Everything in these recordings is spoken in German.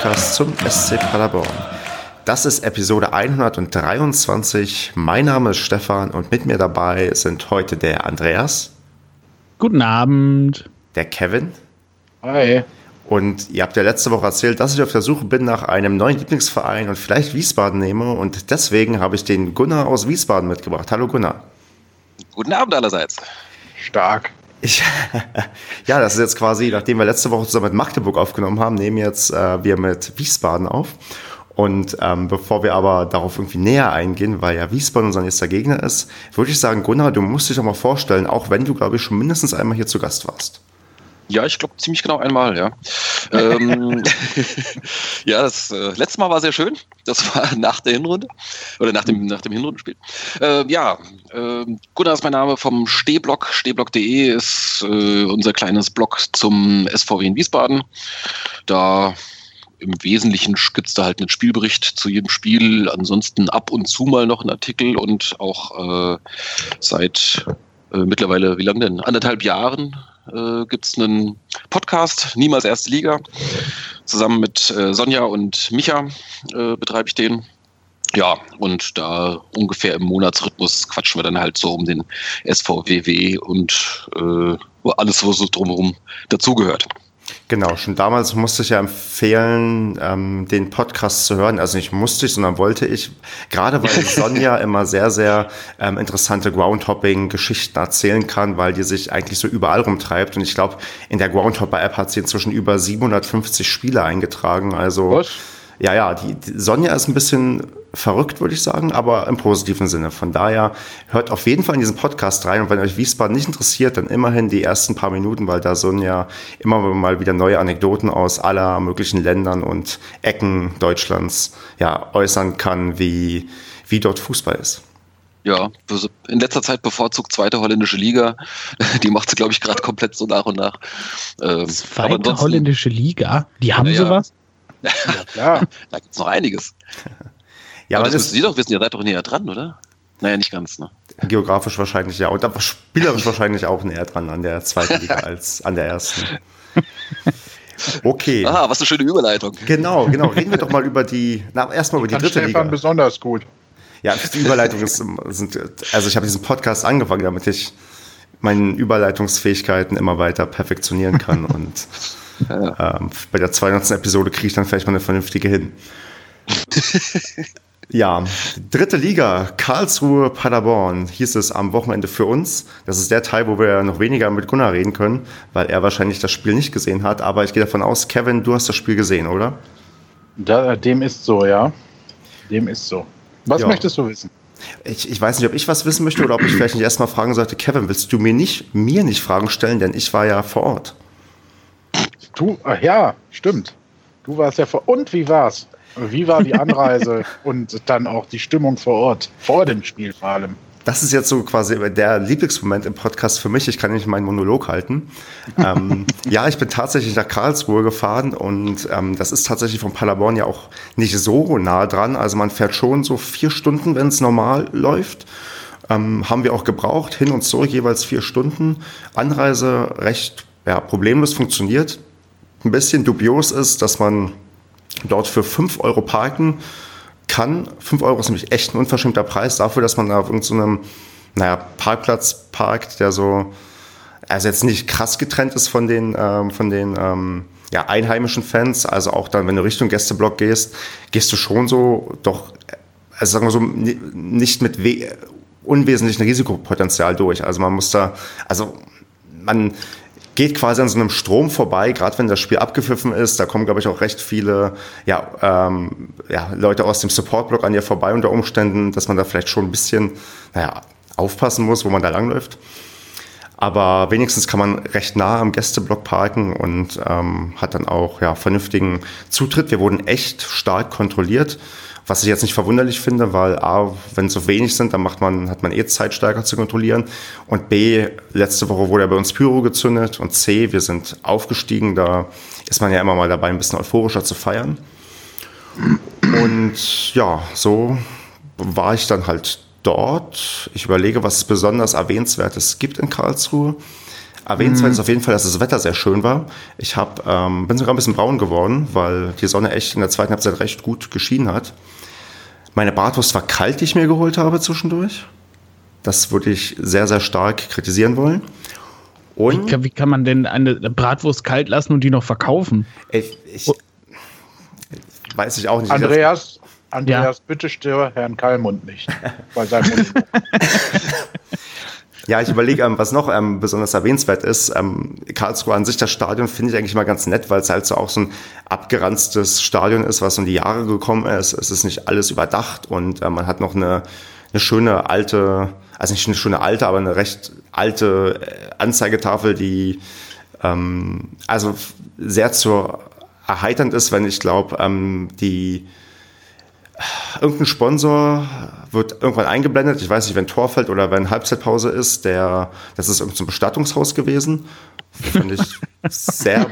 Podcast zum SC Paderborn. Das ist Episode 123. Mein Name ist Stefan und mit mir dabei sind heute der Andreas. Guten Abend. Der Kevin. Hi. Und ihr habt ja letzte Woche erzählt, dass ich auf der Suche bin nach einem neuen Lieblingsverein und vielleicht Wiesbaden nehme. Und deswegen habe ich den Gunnar aus Wiesbaden mitgebracht. Hallo Gunnar. Guten Abend allerseits. Stark. Ich, ja, das ist jetzt quasi, nachdem wir letzte Woche zusammen mit Magdeburg aufgenommen haben, nehmen jetzt äh, wir mit Wiesbaden auf. Und ähm, bevor wir aber darauf irgendwie näher eingehen, weil ja Wiesbaden unser nächster Gegner ist, würde ich sagen, Gunnar, du musst dich doch mal vorstellen, auch wenn du, glaube ich, schon mindestens einmal hier zu Gast warst. Ja, ich glaube ziemlich genau einmal, ja. ähm, ja, das äh, letzte Mal war sehr schön. Das war nach der Hinrunde oder nach dem, nach dem Hinrundenspiel. Äh, ja, äh, Gunnar ist mein Name vom Stehblock. Stehblock.de ist äh, unser kleines Blog zum SVW in Wiesbaden. Da im Wesentlichen gibt es da halt einen Spielbericht zu jedem Spiel. Ansonsten ab und zu mal noch einen Artikel und auch äh, seit äh, mittlerweile, wie lange denn? Anderthalb Jahren äh, gibt es einen Podcast, Niemals Erste Liga. Zusammen mit äh, Sonja und Micha äh, betreibe ich den. Ja, und da ungefähr im Monatsrhythmus quatschen wir dann halt so um den SVWW und äh, alles, was so drumherum dazugehört. Genau, schon damals musste ich ja empfehlen, ähm, den Podcast zu hören. Also nicht musste ich, sondern wollte ich. Gerade weil Sonja immer sehr, sehr ähm, interessante Groundhopping-Geschichten erzählen kann, weil die sich eigentlich so überall rumtreibt. Und ich glaube, in der Groundhopper-App hat sie inzwischen über 750 Spiele eingetragen. Also Was? ja, ja, die, die Sonja ist ein bisschen verrückt, würde ich sagen, aber im positiven Sinne. Von daher hört auf jeden Fall in diesen Podcast rein und wenn euch Wiesbaden nicht interessiert, dann immerhin die ersten paar Minuten, weil da Sonja immer mal wieder neue Anekdoten aus aller möglichen Ländern und Ecken Deutschlands ja, äußern kann, wie, wie dort Fußball ist. Ja, in letzter Zeit bevorzugt zweite holländische Liga. Die macht sie, glaube ich, gerade komplett so nach und nach. Ähm, zweite holländische Liga? Die haben ja, sowas? Ja, klar. da gibt es noch einiges. Ja, aber, aber das müssen Sie doch wissen, ihr seid doch näher dran, oder? Naja, nicht ganz, ne? Geografisch wahrscheinlich ja. Und aber spielerisch wahrscheinlich auch näher dran an der zweiten Liga als an der ersten. Okay. Ah, was eine schöne Überleitung. Genau, genau. Reden wir doch mal über die, na, erstmal über die dritte Stefan Liga. besonders gut. Ja, die Überleitung ist, sind, also ich habe diesen Podcast angefangen, damit ich meine Überleitungsfähigkeiten immer weiter perfektionieren kann und ja. ähm, bei der 200. Episode kriege ich dann vielleicht mal eine vernünftige hin. Ja, dritte Liga, Karlsruhe, Paderborn, hieß es am Wochenende für uns. Das ist der Teil, wo wir noch weniger mit Gunnar reden können, weil er wahrscheinlich das Spiel nicht gesehen hat. Aber ich gehe davon aus, Kevin, du hast das Spiel gesehen, oder? Da, dem ist so, ja. Dem ist so. Was ja. möchtest du wissen? Ich, ich, weiß nicht, ob ich was wissen möchte oder ob ich vielleicht nicht erstmal fragen sollte, Kevin, willst du mir nicht, mir nicht Fragen stellen, denn ich war ja vor Ort. Du, ach ja, stimmt. Du warst ja vor. Und wie war's? Wie war die Anreise und dann auch die Stimmung vor Ort, vor dem Spiel vor allem? Das ist jetzt so quasi der Lieblingsmoment im Podcast für mich. Ich kann nicht meinen Monolog halten. ähm, ja, ich bin tatsächlich nach Karlsruhe gefahren und ähm, das ist tatsächlich von Paderborn ja auch nicht so nah dran. Also man fährt schon so vier Stunden, wenn es normal läuft. Ähm, haben wir auch gebraucht, hin und zurück jeweils vier Stunden. Anreise recht ja, problemlos funktioniert. Ein bisschen dubios ist, dass man dort für 5 Euro parken kann. 5 Euro ist nämlich echt ein unverschämter Preis dafür, dass man auf irgendeinem naja, Parkplatz parkt, der so, also jetzt nicht krass getrennt ist von den, ähm, von den ähm, ja, einheimischen Fans. Also auch dann, wenn du Richtung Gästeblock gehst, gehst du schon so doch, also sagen wir so, nicht mit unwesentlichen Risikopotenzial durch. Also man muss da, also man, geht quasi an so einem Strom vorbei, gerade wenn das Spiel abgepfiffen ist. Da kommen, glaube ich, auch recht viele ja, ähm, ja, Leute aus dem Supportblock an dir vorbei unter Umständen, dass man da vielleicht schon ein bisschen naja, aufpassen muss, wo man da langläuft. Aber wenigstens kann man recht nah am Gästeblock parken und ähm, hat dann auch ja, vernünftigen Zutritt. Wir wurden echt stark kontrolliert. Was ich jetzt nicht verwunderlich finde, weil A, wenn es so wenig sind, dann macht man, hat man eh Zeit stärker zu kontrollieren. Und B, letzte Woche wurde ja bei uns Pyro gezündet. Und C, wir sind aufgestiegen. Da ist man ja immer mal dabei, ein bisschen euphorischer zu feiern. Und ja, so war ich dann halt dort. Ich überlege, was es besonders Erwähnenswertes gibt in Karlsruhe. Erwähnenswert mhm. ist auf jeden Fall, dass das Wetter sehr schön war. Ich hab, ähm, bin sogar ein bisschen braun geworden, weil die Sonne echt in der zweiten Halbzeit recht gut geschienen hat. Meine Bratwurst war kalt, die ich mir geholt habe zwischendurch. Das würde ich sehr, sehr stark kritisieren wollen. Und wie, kann, wie kann man denn eine Bratwurst kalt lassen und die noch verkaufen? Ich, ich oh. weiß ich auch nicht. Andreas, Andreas, ja. bitte störe Herrn Kallmund nicht bei seinem Ja, ich überlege, ähm, was noch ähm, besonders erwähnenswert ist. Ähm, Karlsruhe an sich, das Stadion finde ich eigentlich mal ganz nett, weil es halt so auch so ein abgeranztes Stadion ist, was um die Jahre gekommen ist. Es ist nicht alles überdacht und äh, man hat noch eine, eine schöne alte, also nicht eine schöne alte, aber eine recht alte äh, Anzeigetafel, die ähm, also sehr zu erheiternd ist, wenn ich glaube, ähm, die irgendein Sponsor wird irgendwann eingeblendet. Ich weiß nicht, wenn Tor fällt oder wenn Halbzeitpause ist. Der, das ist irgendein Bestattungshaus gewesen. Finde ich sehr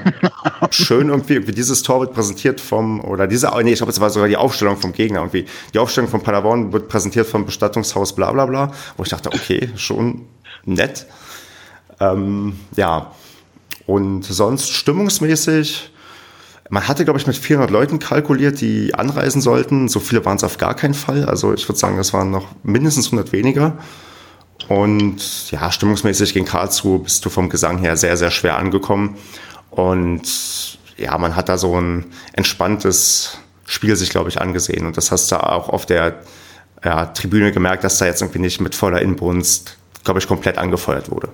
schön irgendwie. Irgendwie dieses Tor wird präsentiert vom, oder diese, nee, ich glaube, es war sogar die Aufstellung vom Gegner irgendwie. Die Aufstellung von Paderborn wird präsentiert vom Bestattungshaus bla bla bla. Wo ich dachte, okay, schon nett. Ähm, ja. Und sonst stimmungsmäßig, man hatte, glaube ich, mit 400 Leuten kalkuliert, die anreisen sollten. So viele waren es auf gar keinen Fall. Also ich würde sagen, es waren noch mindestens 100 weniger. Und ja, stimmungsmäßig gegen Karlsruhe bist du vom Gesang her sehr, sehr schwer angekommen. Und ja, man hat da so ein entspanntes Spiel sich, glaube ich, angesehen. Und das hast du auch auf der ja, Tribüne gemerkt, dass da jetzt irgendwie nicht mit voller Inbrunst, glaube ich, komplett angefeuert wurde.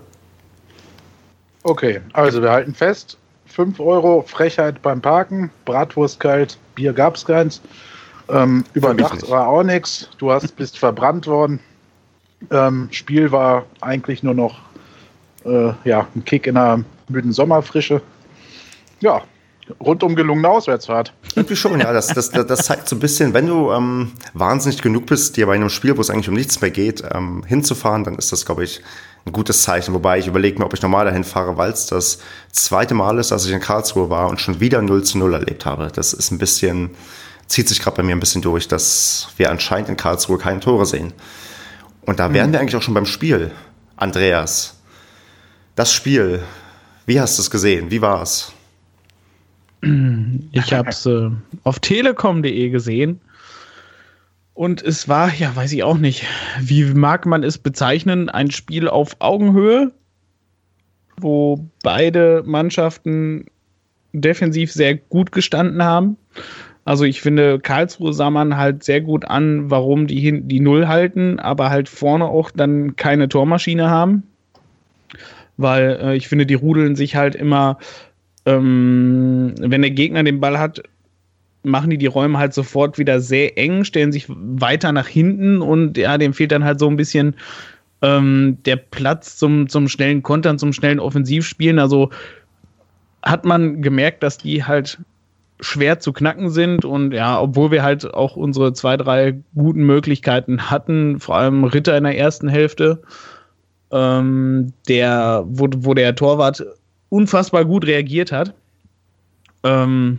Okay, also wir halten fest, 5 Euro Frechheit beim Parken, Bratwurst kalt, Bier gab's keins. Ähm, über Nacht war auch nichts. Du hast bist verbrannt worden. Ähm, Spiel war eigentlich nur noch äh, ja, ein Kick in einer müden Sommerfrische. Ja, rundum gelungene Auswärtsfahrt. Irgendwie schon, ja. Das, das, das zeigt so ein bisschen, wenn du ähm, wahnsinnig genug bist, dir bei einem Spiel, wo es eigentlich um nichts mehr geht, ähm, hinzufahren, dann ist das, glaube ich, ein gutes Zeichen. Wobei ich überlege mir, ob ich normal dahin fahre, weil es das zweite Mal ist, dass ich in Karlsruhe war und schon wieder 0 zu 0 erlebt habe. Das ist ein bisschen, zieht sich gerade bei mir ein bisschen durch, dass wir anscheinend in Karlsruhe keine Tore sehen. Und da wären mhm. wir eigentlich auch schon beim Spiel. Andreas, das Spiel, wie hast du es gesehen? Wie war es? Ich habe es äh, auf telekom.de gesehen und es war, ja, weiß ich auch nicht, wie mag man es bezeichnen, ein Spiel auf Augenhöhe, wo beide Mannschaften defensiv sehr gut gestanden haben. Also ich finde, Karlsruhe sah man halt sehr gut an, warum die hinten die Null halten, aber halt vorne auch dann keine Tormaschine haben. Weil äh, ich finde, die rudeln sich halt immer, ähm, wenn der Gegner den Ball hat, machen die die Räume halt sofort wieder sehr eng, stellen sich weiter nach hinten und ja, dem fehlt dann halt so ein bisschen ähm, der Platz zum, zum schnellen Kontern, zum schnellen Offensivspielen. Also hat man gemerkt, dass die halt schwer zu knacken sind und ja, obwohl wir halt auch unsere zwei, drei guten Möglichkeiten hatten, vor allem Ritter in der ersten Hälfte, ähm, der, wo, wo der Torwart unfassbar gut reagiert hat. Ähm,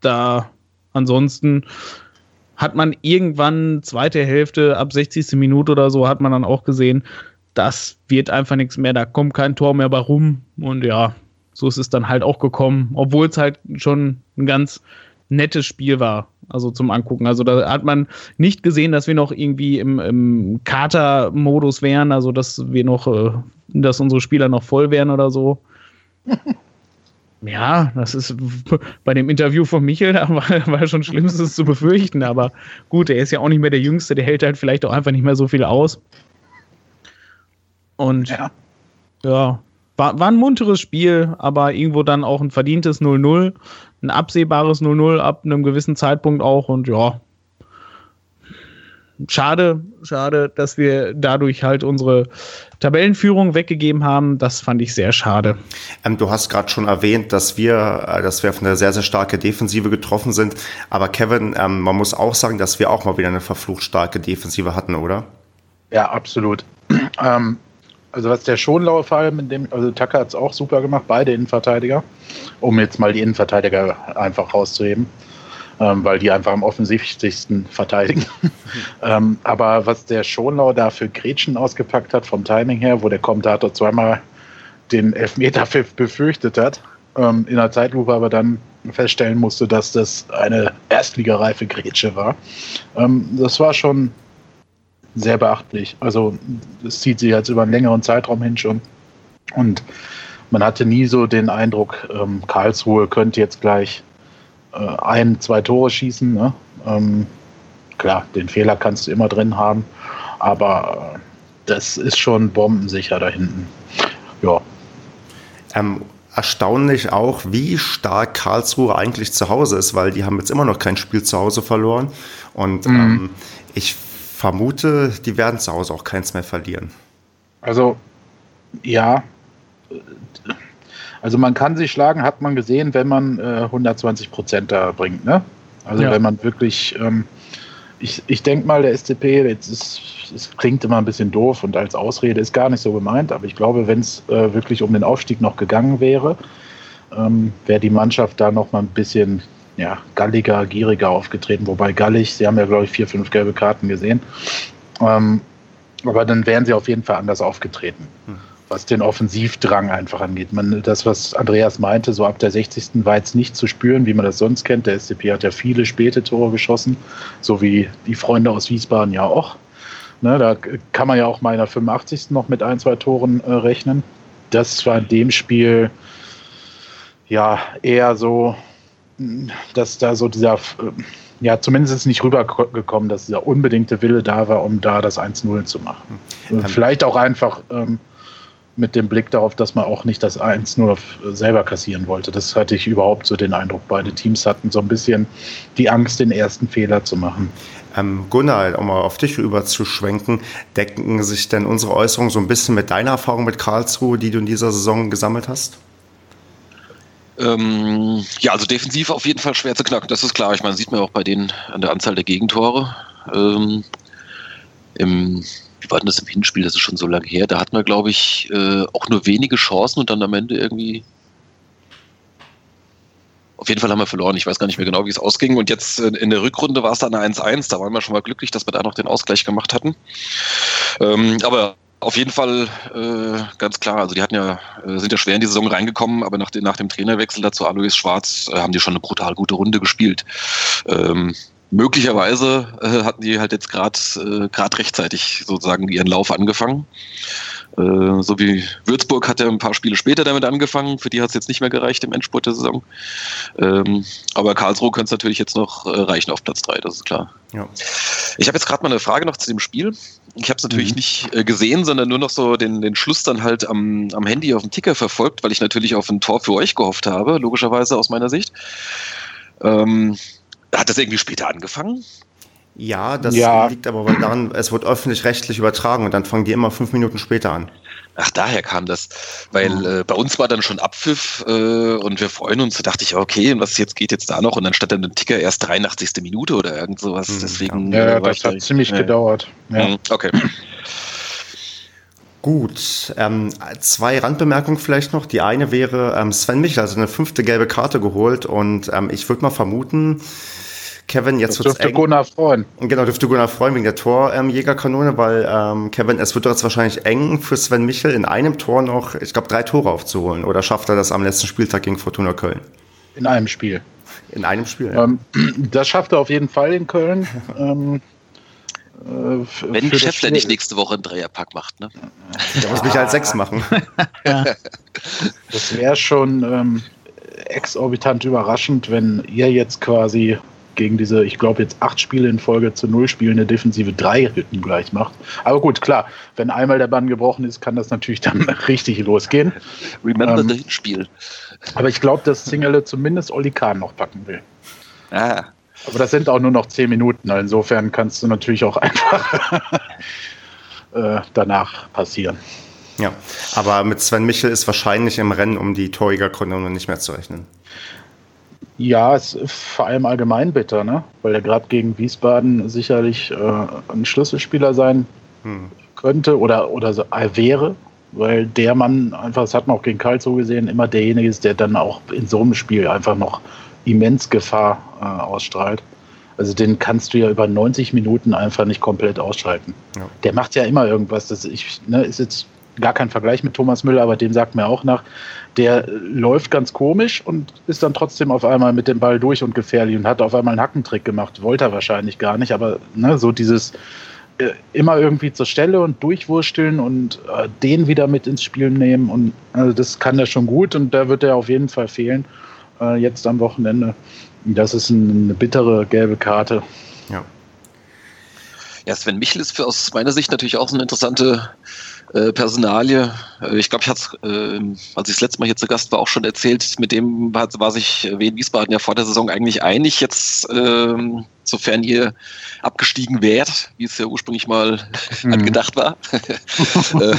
da Ansonsten hat man irgendwann zweite Hälfte ab 60. Minute oder so hat man dann auch gesehen, das wird einfach nichts mehr, da kommt kein Tor mehr bei rum und ja, so ist es dann halt auch gekommen, obwohl es halt schon ein ganz nettes Spiel war, also zum Angucken. Also da hat man nicht gesehen, dass wir noch irgendwie im, im Kater-Modus wären, also dass wir noch, äh, dass unsere Spieler noch voll wären oder so. Ja, das ist bei dem Interview von Michel, da war, war schon Schlimmstes zu befürchten, aber gut, er ist ja auch nicht mehr der Jüngste, der hält halt vielleicht auch einfach nicht mehr so viel aus. Und ja, ja war, war ein munteres Spiel, aber irgendwo dann auch ein verdientes 0-0, ein absehbares 0-0 ab einem gewissen Zeitpunkt auch und ja, schade, schade, dass wir dadurch halt unsere Tabellenführung weggegeben haben. Das fand ich sehr schade. Ähm, du hast gerade schon erwähnt, dass wir, äh, dass wir von einer sehr, sehr starke Defensive getroffen sind. Aber Kevin, ähm, man muss auch sagen, dass wir auch mal wieder eine verflucht starke Defensive hatten, oder? Ja, absolut. ähm, also was der Schonlauer vor allem, in dem, also Tucker hat es auch super gemacht, beide Innenverteidiger, um jetzt mal die Innenverteidiger einfach rauszuheben ähm, weil die einfach am offensichtlichsten verteidigen. ähm, aber was der Schonlau da für Gretchen ausgepackt hat, vom Timing her, wo der Kommentator zweimal den Elfmeterpfiff befürchtet hat, ähm, in der Zeitlupe aber dann feststellen musste, dass das eine erstligareife Grätsche war. Ähm, das war schon sehr beachtlich. Also es zieht sich jetzt über einen längeren Zeitraum hin schon. Und man hatte nie so den Eindruck, ähm, Karlsruhe könnte jetzt gleich ein, zwei Tore schießen. Ne? Ähm, klar, den Fehler kannst du immer drin haben, aber äh, das ist schon bombensicher da hinten. Ja. Ähm, erstaunlich auch, wie stark Karlsruhe eigentlich zu Hause ist, weil die haben jetzt immer noch kein Spiel zu Hause verloren. Und mhm. ähm, ich vermute, die werden zu Hause auch keins mehr verlieren. Also, ja. Also man kann sie schlagen, hat man gesehen, wenn man äh, 120 Prozent da bringt. Ne? Also ja. wenn man wirklich, ähm, ich, ich denke mal, der SCP, jetzt ist, es klingt immer ein bisschen doof und als Ausrede ist gar nicht so gemeint, aber ich glaube, wenn es äh, wirklich um den Aufstieg noch gegangen wäre, ähm, wäre die Mannschaft da noch mal ein bisschen ja, galliger, gieriger aufgetreten. Wobei gallig, sie haben ja, glaube ich, vier, fünf gelbe Karten gesehen. Ähm, aber dann wären sie auf jeden Fall anders aufgetreten, hm. Was den Offensivdrang einfach angeht. Man, das, was Andreas meinte, so ab der 60. war jetzt nicht zu spüren, wie man das sonst kennt. Der SCP hat ja viele späte Tore geschossen, so wie die Freunde aus Wiesbaden ja auch. Ne, da kann man ja auch mal in der 85. noch mit ein, zwei Toren äh, rechnen. Das war in dem Spiel ja eher so dass da so dieser, ja, zumindest nicht rübergekommen, dass dieser unbedingte Wille da war, um da das 1-0 zu machen. Mhm. Vielleicht auch einfach ähm, mit dem Blick darauf, dass man auch nicht das 1-0 selber kassieren wollte. Das hatte ich überhaupt so den Eindruck. Beide Teams hatten so ein bisschen die Angst, den ersten Fehler zu machen. Ähm, Gunnar, um mal auf dich rüberzuschwenken, decken sich denn unsere Äußerungen so ein bisschen mit deiner Erfahrung mit Karlsruhe, die du in dieser Saison gesammelt hast? Ähm, ja, also defensiv auf jeden Fall schwer zu knacken, das ist klar. Ich meine, sieht man auch bei denen an der Anzahl der Gegentore. Ähm, im, wie war denn das im Hinspiel? Das ist schon so lange her. Da hatten wir, glaube ich, äh, auch nur wenige Chancen und dann am Ende irgendwie. Auf jeden Fall haben wir verloren. Ich weiß gar nicht mehr genau, wie es ausging. Und jetzt äh, in der Rückrunde war es dann 1-1. Da waren wir schon mal glücklich, dass wir da noch den Ausgleich gemacht hatten. Ähm, aber auf jeden Fall äh, ganz klar. Also die hatten ja, äh, sind ja schwer in die Saison reingekommen, aber nach, nach dem Trainerwechsel dazu Alois Schwarz äh, haben die schon eine brutal gute Runde gespielt. Ähm, möglicherweise äh, hatten die halt jetzt gerade äh, gerade rechtzeitig sozusagen ihren Lauf angefangen. Äh, so wie Würzburg hat ja ein paar Spiele später damit angefangen. Für die hat es jetzt nicht mehr gereicht im Endspurt der Saison. Ähm, aber Karlsruhe könnte es natürlich jetzt noch äh, reichen auf Platz 3, das ist klar. Ja. Ich habe jetzt gerade mal eine Frage noch zu dem Spiel. Ich habe es natürlich mhm. nicht äh, gesehen, sondern nur noch so den, den Schluss dann halt am, am Handy auf dem Ticker verfolgt, weil ich natürlich auf ein Tor für euch gehofft habe, logischerweise aus meiner Sicht. Ähm, hat das irgendwie später angefangen? Ja, das ja. liegt aber daran, es wird öffentlich-rechtlich übertragen und dann fangen die immer fünf Minuten später an. Ach, daher kam das. Weil mhm. äh, bei uns war dann schon Abpfiff äh, und wir freuen uns. Da dachte ich, okay, und was jetzt geht jetzt da noch? Und dann stand dann ein Ticker erst 83. Minute oder irgend sowas. Mhm, Deswegen, ja, äh, das hat ziemlich äh, gedauert. Ja. Mhm, okay. Gut, ähm, zwei Randbemerkungen vielleicht noch. Die eine wäre, ähm, Sven Michel hat eine fünfte gelbe Karte geholt und ähm, ich würde mal vermuten, Kevin, jetzt wird es dürfte Gunnar freuen. Genau, dürfte Gunnar freuen wegen der Torjägerkanone, ähm, weil ähm, Kevin, es wird jetzt wahrscheinlich eng für Sven Michel in einem Tor noch, ich glaube, drei Tore aufzuholen. Oder schafft er das am letzten Spieltag gegen Fortuna Köln? In einem Spiel. In einem Spiel, ja. Ähm, das schafft er auf jeden Fall in Köln. ähm, äh, Wenn Schäffler nicht nächste Woche einen Dreierpack macht, ne? Der muss mich als sechs machen. das wäre schon ähm, exorbitant überraschend, wenn ihr jetzt quasi gegen diese, ich glaube, jetzt acht Spiele in Folge zu null spielende Defensive drei Hütten gleich macht. Aber gut, klar, wenn einmal der Bann gebrochen ist, kann das natürlich dann richtig losgehen. Remember ähm, the Spiel. Aber ich glaube, dass Zingele zumindest Oli Kahn noch packen will. Ah. Aber das sind auch nur noch zehn Minuten. Insofern kannst du natürlich auch einfach äh, danach passieren. Ja, aber mit Sven Michel ist wahrscheinlich im Rennen um die Torjägerkrone nicht mehr zu rechnen. Ja, es ist vor allem allgemein bitter, ne? weil er gerade gegen Wiesbaden sicherlich äh, ein Schlüsselspieler sein hm. könnte oder, oder so, äh, wäre, weil der Mann einfach, das hat man auch gegen Karlsruhe gesehen, immer derjenige ist, der dann auch in so einem Spiel einfach noch immens Gefahr äh, ausstrahlt. Also den kannst du ja über 90 Minuten einfach nicht komplett ausschalten. Ja. Der macht ja immer irgendwas. Das ich, ne, ist jetzt gar kein Vergleich mit Thomas Müller, aber dem sagt mir auch nach, der läuft ganz komisch und ist dann trotzdem auf einmal mit dem Ball durch und gefährlich und hat auf einmal einen Hackentrick gemacht. Wollte er wahrscheinlich gar nicht, aber ne, so dieses äh, immer irgendwie zur Stelle und durchwursteln und äh, den wieder mit ins Spiel nehmen und also das kann er schon gut und da wird er auf jeden Fall fehlen äh, jetzt am Wochenende. Das ist eine bittere gelbe Karte. Ja. Ja, Sven Michel ist für, aus meiner Sicht natürlich auch so eine interessante äh, Personalie. Äh, ich glaube, ich hatte es, äh, als ich das letzte Mal hier zu Gast war, auch schon erzählt, mit dem hat, war sich Wien Wiesbaden ja vor der Saison eigentlich einig, jetzt, ähm, sofern ihr abgestiegen wärt, wie es ja ursprünglich mal mhm. angedacht war. äh,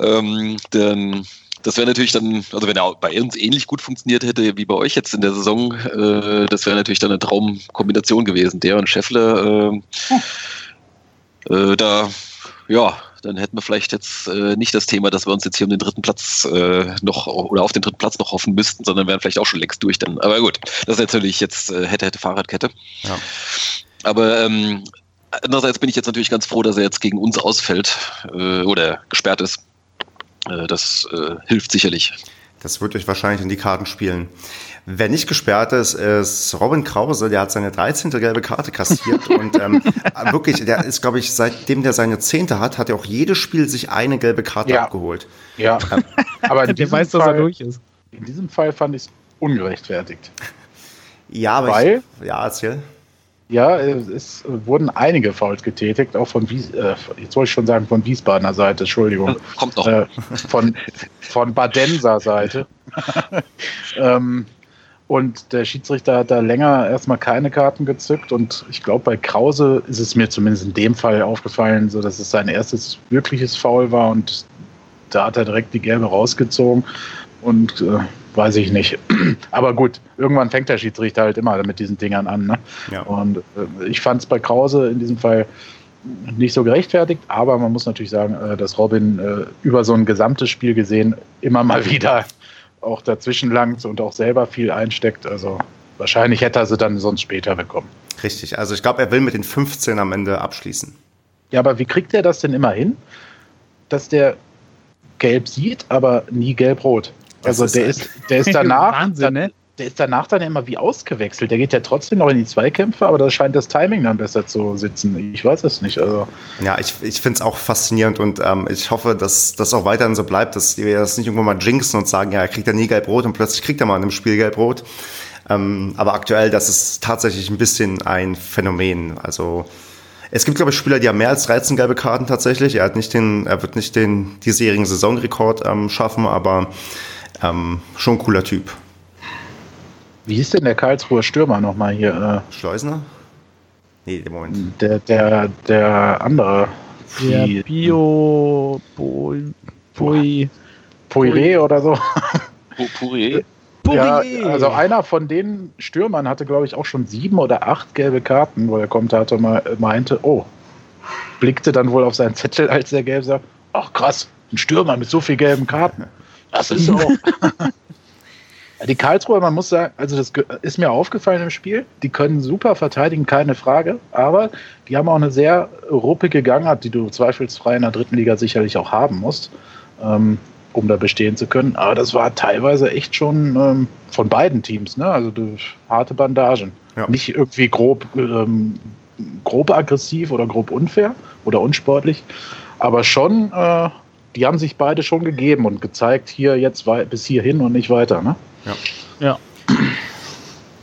ähm, denn das wäre natürlich dann, also wenn er bei uns ähnlich gut funktioniert hätte wie bei euch jetzt in der Saison, äh, das wäre natürlich dann eine Traumkombination gewesen. Der und Scheffler, äh, äh, da, ja, dann hätten wir vielleicht jetzt äh, nicht das Thema, dass wir uns jetzt hier um den dritten Platz äh, noch oder auf den dritten Platz noch hoffen müssten, sondern wären vielleicht auch schon längst durch dann. Aber gut, das ist natürlich jetzt äh, hätte, hätte Fahrradkette. Ja. Aber ähm, andererseits bin ich jetzt natürlich ganz froh, dass er jetzt gegen uns ausfällt äh, oder gesperrt ist. Äh, das äh, hilft sicherlich. Das wird euch wahrscheinlich in die Karten spielen. Wer nicht gesperrt ist, ist Robin Krause, der hat seine 13. gelbe Karte kassiert und ähm, wirklich, der ist, glaube ich, seitdem der seine 10. hat, hat er auch jedes Spiel sich eine gelbe Karte ja. abgeholt. Ja, ähm, aber der weiß, Fall, dass er durch ist. In diesem Fall fand ich es ungerechtfertigt. Ja, aber Weil, ich, ja, erzähl. Ja, es wurden einige Fouls getätigt, auch von Wies äh, jetzt wollte ich schon sagen von Wiesbadener Seite, Entschuldigung. Kommt noch. Äh, von, von Badenser Seite. ähm, und der Schiedsrichter hat da länger erstmal keine Karten gezückt. Und ich glaube, bei Krause ist es mir zumindest in dem Fall aufgefallen, so dass es sein erstes wirkliches Foul war. Und da hat er direkt die gelbe rausgezogen. Und äh, weiß ich nicht. Aber gut, irgendwann fängt der Schiedsrichter halt immer mit diesen Dingern an. Ne? Ja. Und äh, ich fand es bei Krause in diesem Fall nicht so gerechtfertigt, aber man muss natürlich sagen, äh, dass Robin äh, über so ein gesamtes Spiel gesehen immer mal wieder auch dazwischen langt und auch selber viel einsteckt. Also wahrscheinlich hätte er sie dann sonst später bekommen. Richtig, also ich glaube, er will mit den 15 am Ende abschließen. Ja, aber wie kriegt er das denn immer hin, dass der gelb sieht, aber nie gelb-rot? Also der ist, der ist danach. Wahnsinn, ne? Der ist danach dann immer wie ausgewechselt. Der geht ja trotzdem noch in die Zweikämpfe, aber da scheint das Timing dann besser zu sitzen. Ich weiß es nicht. Also. Ja, ich, ich finde es auch faszinierend und ähm, ich hoffe, dass das auch weiterhin so bleibt, dass wir das nicht irgendwann mal jinxen und sagen, ja, er kriegt ja nie gelb-rot und plötzlich kriegt er mal in einem Spiel gelb-rot. Ähm, aber aktuell, das ist tatsächlich ein bisschen ein Phänomen. Also es gibt, glaube ich, Spieler, die haben mehr als 13 gelbe Karten tatsächlich. Er hat nicht den, er wird nicht den diesjährigen Saisonrekord ähm, schaffen, aber ähm, schon ein cooler Typ. Wie ist denn der Karlsruher Stürmer nochmal hier? Äh, Schleusner? Nee, im Moment. Der, der, der andere. Der Bio. Pui. Poiré oder so. Poiré? Ja, also einer von den Stürmern hatte, glaube ich, auch schon sieben oder acht gelbe Karten, wo der Kommentator mal meinte, oh, blickte dann wohl auf seinen Zettel, als er gelb sagt, ach krass, ein Stürmer mit so viel gelben Karten. Das ist so. Die Karlsruher, man muss sagen, also das ist mir aufgefallen im Spiel, die können super verteidigen, keine Frage, aber die haben auch eine sehr ruppige Gangart, die du zweifelsfrei in der dritten Liga sicherlich auch haben musst, ähm, um da bestehen zu können. Aber das war teilweise echt schon ähm, von beiden Teams, ne? also harte Bandagen. Ja. Nicht irgendwie grob, ähm, grob aggressiv oder grob unfair oder unsportlich, aber schon äh, die haben sich beide schon gegeben und gezeigt, hier jetzt bis hierhin und nicht weiter. Ne? Ja. ja.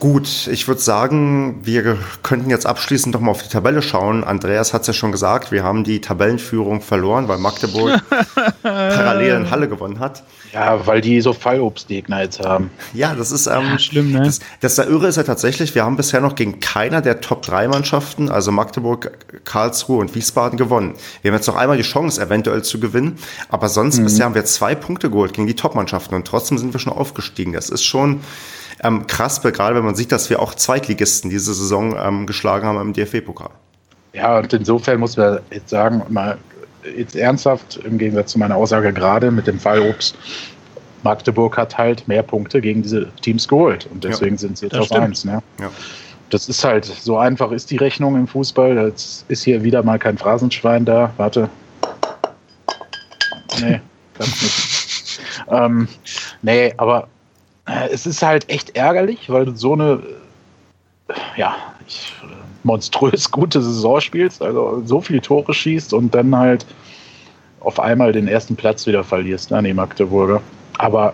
Gut, ich würde sagen, wir könnten jetzt abschließend noch mal auf die Tabelle schauen. Andreas hat es ja schon gesagt, wir haben die Tabellenführung verloren, weil Magdeburg parallel in Halle gewonnen hat. Ja, weil die so Fallobstgegner jetzt haben. Ja, das ist ähm, schlimm, ne? Das, das da irre ist ja tatsächlich, wir haben bisher noch gegen keiner der Top-3-Mannschaften, also Magdeburg, Karlsruhe und Wiesbaden, gewonnen. Wir haben jetzt noch einmal die Chance, eventuell zu gewinnen, aber sonst mhm. bisher haben wir zwei Punkte geholt gegen die Top-Mannschaften und trotzdem sind wir schon aufgestiegen. Das ist schon ähm, krass, gerade wenn man sieht, dass wir auch Zweitligisten diese Saison ähm, geschlagen haben im DFB-Pokal. Ja, und insofern muss man jetzt sagen, mal jetzt ernsthaft, im Gegensatz zu meiner Aussage gerade mit dem Fall Obst, Magdeburg hat halt mehr Punkte gegen diese Teams geholt und deswegen ja, sind sie jetzt auf stimmt. eins. Ne? Ja. Das ist halt, so einfach ist die Rechnung im Fußball. Jetzt ist hier wieder mal kein Phrasenschwein da. Warte. Nee. ganz nicht. ähm, nee, aber es ist halt echt ärgerlich, weil du so eine, äh, ja, ich, äh, monströs gute Saison spielst, also so viele Tore schießt und dann halt auf einmal den ersten Platz wieder verlierst, ne, die Magdeburger. Aber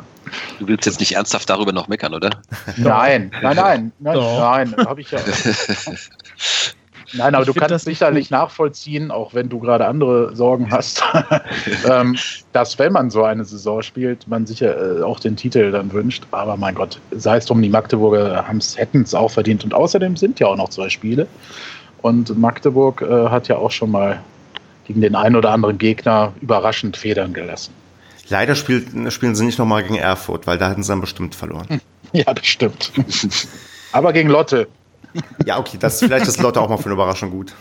Du willst jetzt nicht ernsthaft darüber noch meckern, oder? Nein, nein, nein, nein, nein, habe ich ja. Nein, aber ich du kannst sicherlich nachvollziehen, auch wenn du gerade andere Sorgen hast, ähm, dass wenn man so eine Saison spielt, man sich äh, auch den Titel dann wünscht. Aber mein Gott, sei es drum, die Magdeburger hätten es auch verdient. Und außerdem sind ja auch noch zwei Spiele. Und Magdeburg äh, hat ja auch schon mal gegen den einen oder anderen Gegner überraschend Federn gelassen. Leider spielt, spielen sie nicht nochmal gegen Erfurt, weil da hätten sie dann bestimmt verloren. Ja, das stimmt. Aber gegen Lotte. Ja, okay, das, vielleicht ist Lotte auch mal für eine Überraschung gut.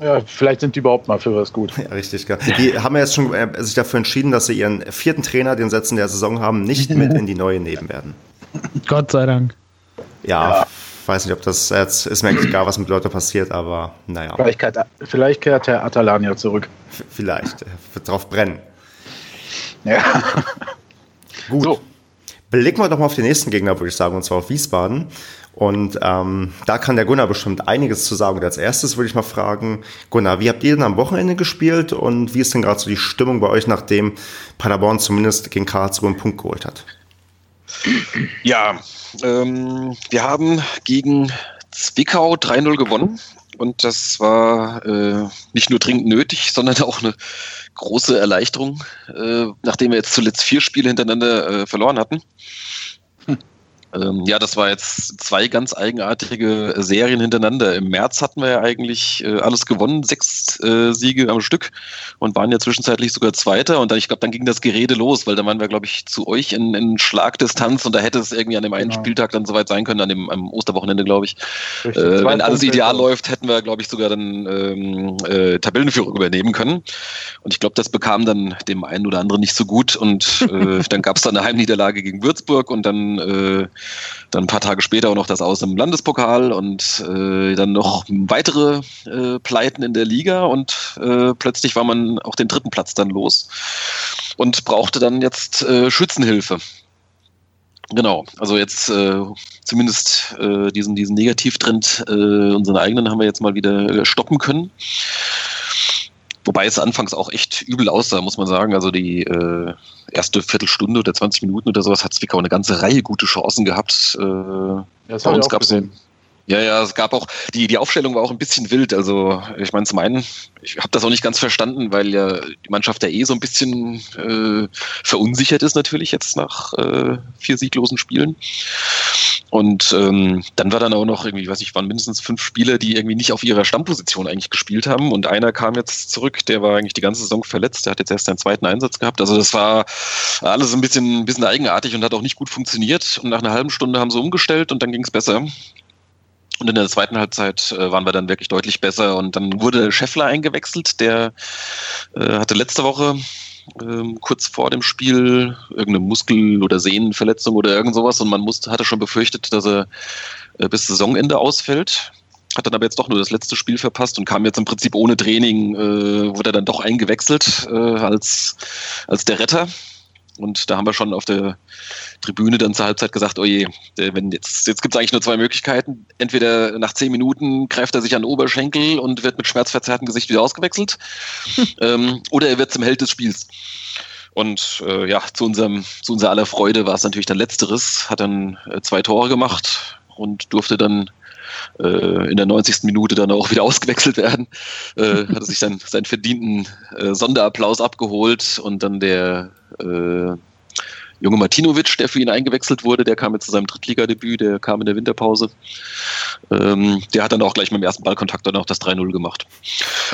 Ja, vielleicht sind die überhaupt mal für was gut. Ja, richtig. Gell. Die haben ja jetzt schon äh, sich dafür entschieden, dass sie ihren vierten Trainer, den sie jetzt in der Saison haben, nicht mit in die neue nehmen werden. Gott sei Dank. Ja, ja. weiß nicht, ob das jetzt ist mir eigentlich egal, was mit Leute passiert, aber naja. Vielleicht kehrt, vielleicht kehrt Herr Atalania zurück. F vielleicht. Wird drauf brennen. Ja. Gut. So. Blicken wir doch mal auf den nächsten Gegner, würde ich sagen, und zwar auf Wiesbaden. Und ähm, da kann der Gunnar bestimmt einiges zu sagen. Und als erstes würde ich mal fragen, Gunnar, wie habt ihr denn am Wochenende gespielt und wie ist denn gerade so die Stimmung bei euch, nachdem Paderborn zumindest gegen Karlsruhe einen Punkt geholt hat? Ja, ähm, wir haben gegen Zwickau 3-0 gewonnen. Und das war äh, nicht nur dringend nötig, sondern auch eine große Erleichterung, äh, nachdem wir jetzt zuletzt vier Spiele hintereinander äh, verloren hatten. Ähm, ja, das war jetzt zwei ganz eigenartige Serien hintereinander. Im März hatten wir ja eigentlich äh, alles gewonnen, sechs äh, Siege am Stück und waren ja zwischenzeitlich sogar Zweiter. Und dann, ich glaube, dann ging das Gerede los, weil dann waren wir, glaube ich, zu euch in, in Schlagdistanz und da hätte es irgendwie an dem einen genau. Spieltag dann soweit sein können, an dem am Osterwochenende, glaube ich. Äh, wenn alles ideal läuft, hätten wir, glaube ich, sogar dann ähm, äh, Tabellenführung übernehmen können. Und ich glaube, das bekam dann dem einen oder anderen nicht so gut. Und äh, dann gab es dann eine Heimniederlage gegen Würzburg und dann äh, dann ein paar Tage später auch noch das Aus im Landespokal und äh, dann noch weitere äh, Pleiten in der Liga und äh, plötzlich war man auch den dritten Platz dann los und brauchte dann jetzt äh, Schützenhilfe. Genau, also jetzt äh, zumindest äh, diesen, diesen Negativtrend, äh, unseren eigenen, haben wir jetzt mal wieder stoppen können. Wobei es anfangs auch echt übel aussah, muss man sagen. Also die äh, erste Viertelstunde oder 20 Minuten oder sowas hat Zwickau eine ganze Reihe gute Chancen gehabt. Äh, ja, bei uns gab es ja, ja, es gab auch, die, die Aufstellung war auch ein bisschen wild. Also, ich meine, zum einen, ich habe das auch nicht ganz verstanden, weil ja die Mannschaft ja eh so ein bisschen äh, verunsichert ist, natürlich jetzt nach äh, vier sieglosen Spielen. Und ähm, dann war dann auch noch irgendwie, weiß ich, waren mindestens fünf Spieler, die irgendwie nicht auf ihrer Stammposition eigentlich gespielt haben. Und einer kam jetzt zurück, der war eigentlich die ganze Saison verletzt. Der hat jetzt erst seinen zweiten Einsatz gehabt. Also das war alles ein bisschen, ein bisschen eigenartig und hat auch nicht gut funktioniert. Und nach einer halben Stunde haben sie umgestellt und dann ging es besser. Und in der zweiten Halbzeit äh, waren wir dann wirklich deutlich besser. Und dann wurde Scheffler eingewechselt, der äh, hatte letzte Woche ähm, kurz vor dem Spiel irgendeine Muskel- oder Sehnenverletzung oder irgend sowas und man musste, hatte schon befürchtet, dass er äh, bis Saisonende ausfällt. Hat dann aber jetzt doch nur das letzte Spiel verpasst und kam jetzt im Prinzip ohne Training, äh, wurde er dann doch eingewechselt äh, als, als der Retter. Und da haben wir schon auf der Tribüne dann zur Halbzeit gesagt, oh je, wenn jetzt, jetzt gibt es eigentlich nur zwei Möglichkeiten. Entweder nach zehn Minuten greift er sich an den Oberschenkel und wird mit schmerzverzerrtem Gesicht wieder ausgewechselt, ähm, oder er wird zum Held des Spiels. Und äh, ja, zu unserem, zu unserer aller Freude war es natürlich dann Letzteres, hat dann äh, zwei Tore gemacht und durfte dann äh, in der 90. Minute dann auch wieder ausgewechselt werden. Äh, hatte sich dann seinen verdienten äh, Sonderapplaus abgeholt und dann der äh, junge Martinovic, der für ihn eingewechselt wurde, der kam jetzt zu seinem Drittligadebüt, der kam in der Winterpause. Ähm, der hat dann auch gleich mit dem ersten Ballkontakt dann auch das 3-0 gemacht.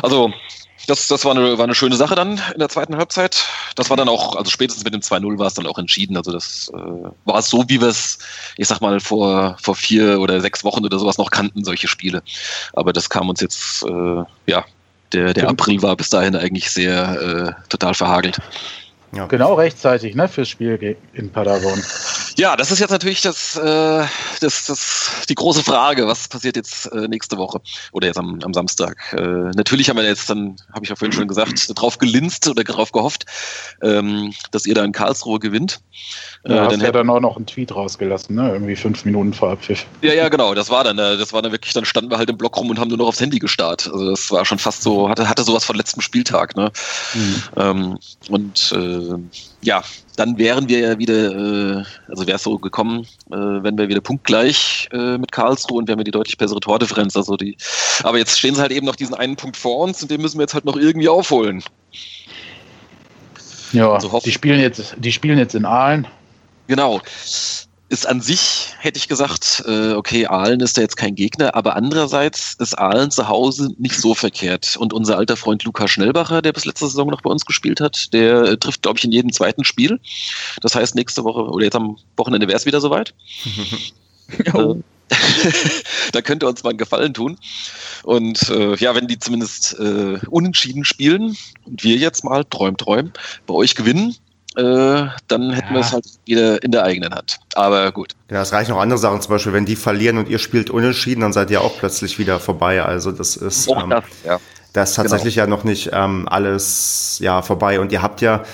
Also das, das war, eine, war eine schöne Sache dann in der zweiten Halbzeit. Das war dann auch, also spätestens mit dem 2-0 war es dann auch entschieden. Also das äh, war so, wie wir es, ich sag mal, vor, vor vier oder sechs Wochen oder sowas noch kannten, solche Spiele. Aber das kam uns jetzt, äh, ja, der, der April war bis dahin eigentlich sehr äh, total verhagelt. Ja. Genau rechtzeitig, ne, fürs Spiel in Paderborn. Ja, das ist jetzt natürlich das, äh, das, das, die große Frage, was passiert jetzt äh, nächste Woche oder jetzt am, am Samstag. Äh, natürlich haben wir jetzt dann, habe ich ja vorhin schon gesagt, drauf gelinst oder drauf gehofft, ähm, dass ihr da in Karlsruhe gewinnt. Äh, ja, hast ja dann auch noch einen Tweet rausgelassen, ne? Irgendwie fünf Minuten vor Abpfiff. Ja, ja, genau. Das war dann, äh, das war dann wirklich, dann standen wir halt im Block rum und haben nur noch aufs Handy gestarrt. Also das war schon fast so, hatte, hatte sowas von letztem Spieltag, ne? Mhm. Ähm, und äh, ja, dann wären wir ja wieder, äh, also wäre es so gekommen, äh, wenn wir wieder punktgleich äh, mit Karlsruhe und wir haben ja die deutlich bessere Tordifferenz. Also die, aber jetzt stehen sie halt eben noch diesen einen Punkt vor uns und den müssen wir jetzt halt noch irgendwie aufholen. Ja, also die spielen jetzt, die spielen jetzt in Aalen. Genau ist an sich, hätte ich gesagt, äh, okay, Aalen ist da jetzt kein Gegner, aber andererseits ist Aalen zu Hause nicht so verkehrt. Und unser alter Freund Luca Schnellbacher, der bis letzte Saison noch bei uns gespielt hat, der äh, trifft, glaube ich, in jedem zweiten Spiel. Das heißt, nächste Woche oder jetzt am Wochenende wäre es wieder soweit. oh. da könnte uns mal einen Gefallen tun. Und äh, ja, wenn die zumindest äh, unentschieden spielen und wir jetzt mal träum, träum bei euch gewinnen, äh, dann hätten ja. wir es halt wieder in der eigenen Hand. Aber gut. Ja, es reichen auch andere Sachen, zum Beispiel, wenn die verlieren und ihr spielt unentschieden, dann seid ihr auch plötzlich wieder vorbei. Also das ist. Auch ähm, das, ja. Das ist tatsächlich genau. ja noch nicht ähm, alles ja, vorbei. Und ihr habt ja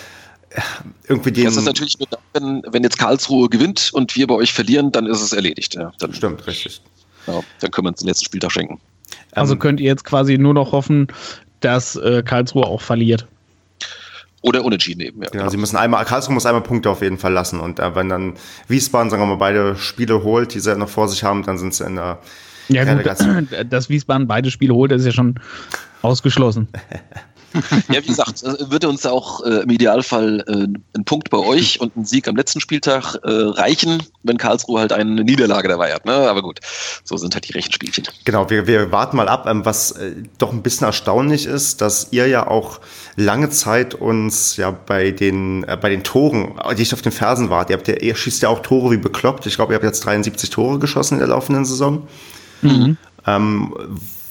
äh, irgendwie den. Das ist natürlich nur dann, wenn, wenn jetzt Karlsruhe gewinnt und wir bei euch verlieren, dann ist es erledigt. Ja. Dann, Stimmt, richtig. Ja, dann können wir uns den letzten Spieltag schenken. Also ähm, könnt ihr jetzt quasi nur noch hoffen, dass äh, Karlsruhe auch verliert. Oder unentschieden eben, ja. Genau, sie müssen einmal, Karlsruhe muss einmal Punkte auf jeden Fall lassen. Und äh, wenn dann Wiesbaden, sagen wir mal, beide Spiele holt, die sie noch vor sich haben, dann sind sie in der. Ja, gut, dass Wiesbaden beide Spiele holt, ist ja schon ausgeschlossen. ja, wie gesagt, würde uns auch äh, im Idealfall äh, ein Punkt bei euch und ein Sieg am letzten Spieltag äh, reichen, wenn Karlsruhe halt eine Niederlage dabei hat. Ne? Aber gut, so sind halt die Rechenspielchen. Genau, wir, wir warten mal ab. Ähm, was äh, doch ein bisschen erstaunlich ist, dass ihr ja auch lange Zeit uns ja bei den, äh, bei den Toren, die ich auf den Fersen wart, ihr, habt ja, ihr schießt ja auch Tore wie bekloppt. Ich glaube, ihr habt jetzt 73 Tore geschossen in der laufenden Saison. Mhm. Ähm,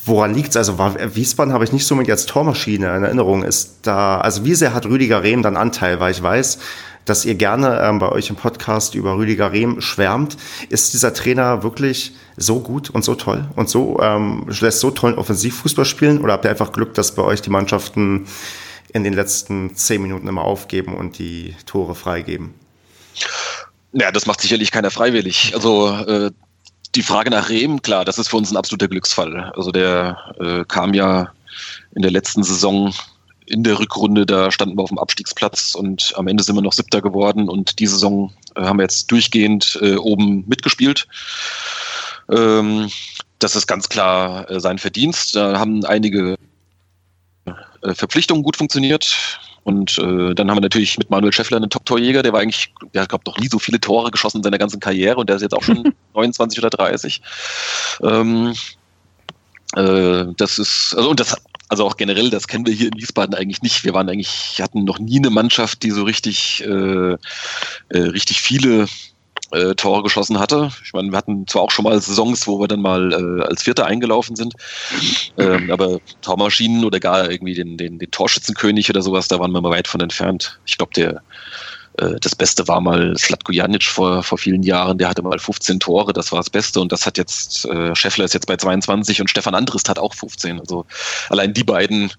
Woran liegt's? Also war, Wiesbaden habe ich nicht so mit als Tormaschine in Erinnerung. Ist da, also wie sehr hat Rüdiger Rehm dann Anteil? Weil ich weiß, dass ihr gerne ähm, bei euch im Podcast über Rüdiger Rehm schwärmt. Ist dieser Trainer wirklich so gut und so toll und so ähm, lässt so tollen Offensivfußball spielen? Oder habt ihr einfach Glück, dass bei euch die Mannschaften in den letzten zehn Minuten immer aufgeben und die Tore freigeben? Ja, das macht sicherlich keiner freiwillig. Also äh, die Frage nach Rehm, klar, das ist für uns ein absoluter Glücksfall. Also der äh, kam ja in der letzten Saison in der Rückrunde, da standen wir auf dem Abstiegsplatz und am Ende sind wir noch Siebter geworden und die Saison äh, haben wir jetzt durchgehend äh, oben mitgespielt. Ähm, das ist ganz klar äh, sein Verdienst. Da haben einige äh, Verpflichtungen gut funktioniert. Und äh, dann haben wir natürlich mit Manuel Schäffler einen Top-Torjäger, der war eigentlich, der hat, glaube noch nie so viele Tore geschossen in seiner ganzen Karriere und der ist jetzt auch schon 29 oder 30. Ähm, äh, das ist, also und das, also auch generell, das kennen wir hier in Wiesbaden eigentlich nicht. Wir waren eigentlich, hatten noch nie eine Mannschaft, die so richtig, äh, äh, richtig viele äh, Tore geschossen hatte. Ich meine, wir hatten zwar auch schon mal Saisons, wo wir dann mal äh, als Vierter eingelaufen sind, ähm, aber Tormaschinen oder gar irgendwie den, den, den Torschützenkönig oder sowas, da waren wir mal weit von entfernt. Ich glaube, der äh, das Beste war mal Slatko Janic vor, vor vielen Jahren, der hatte mal 15 Tore, das war das Beste und das hat jetzt, äh, Scheffler ist jetzt bei 22 und Stefan Andrist hat auch 15. Also allein die beiden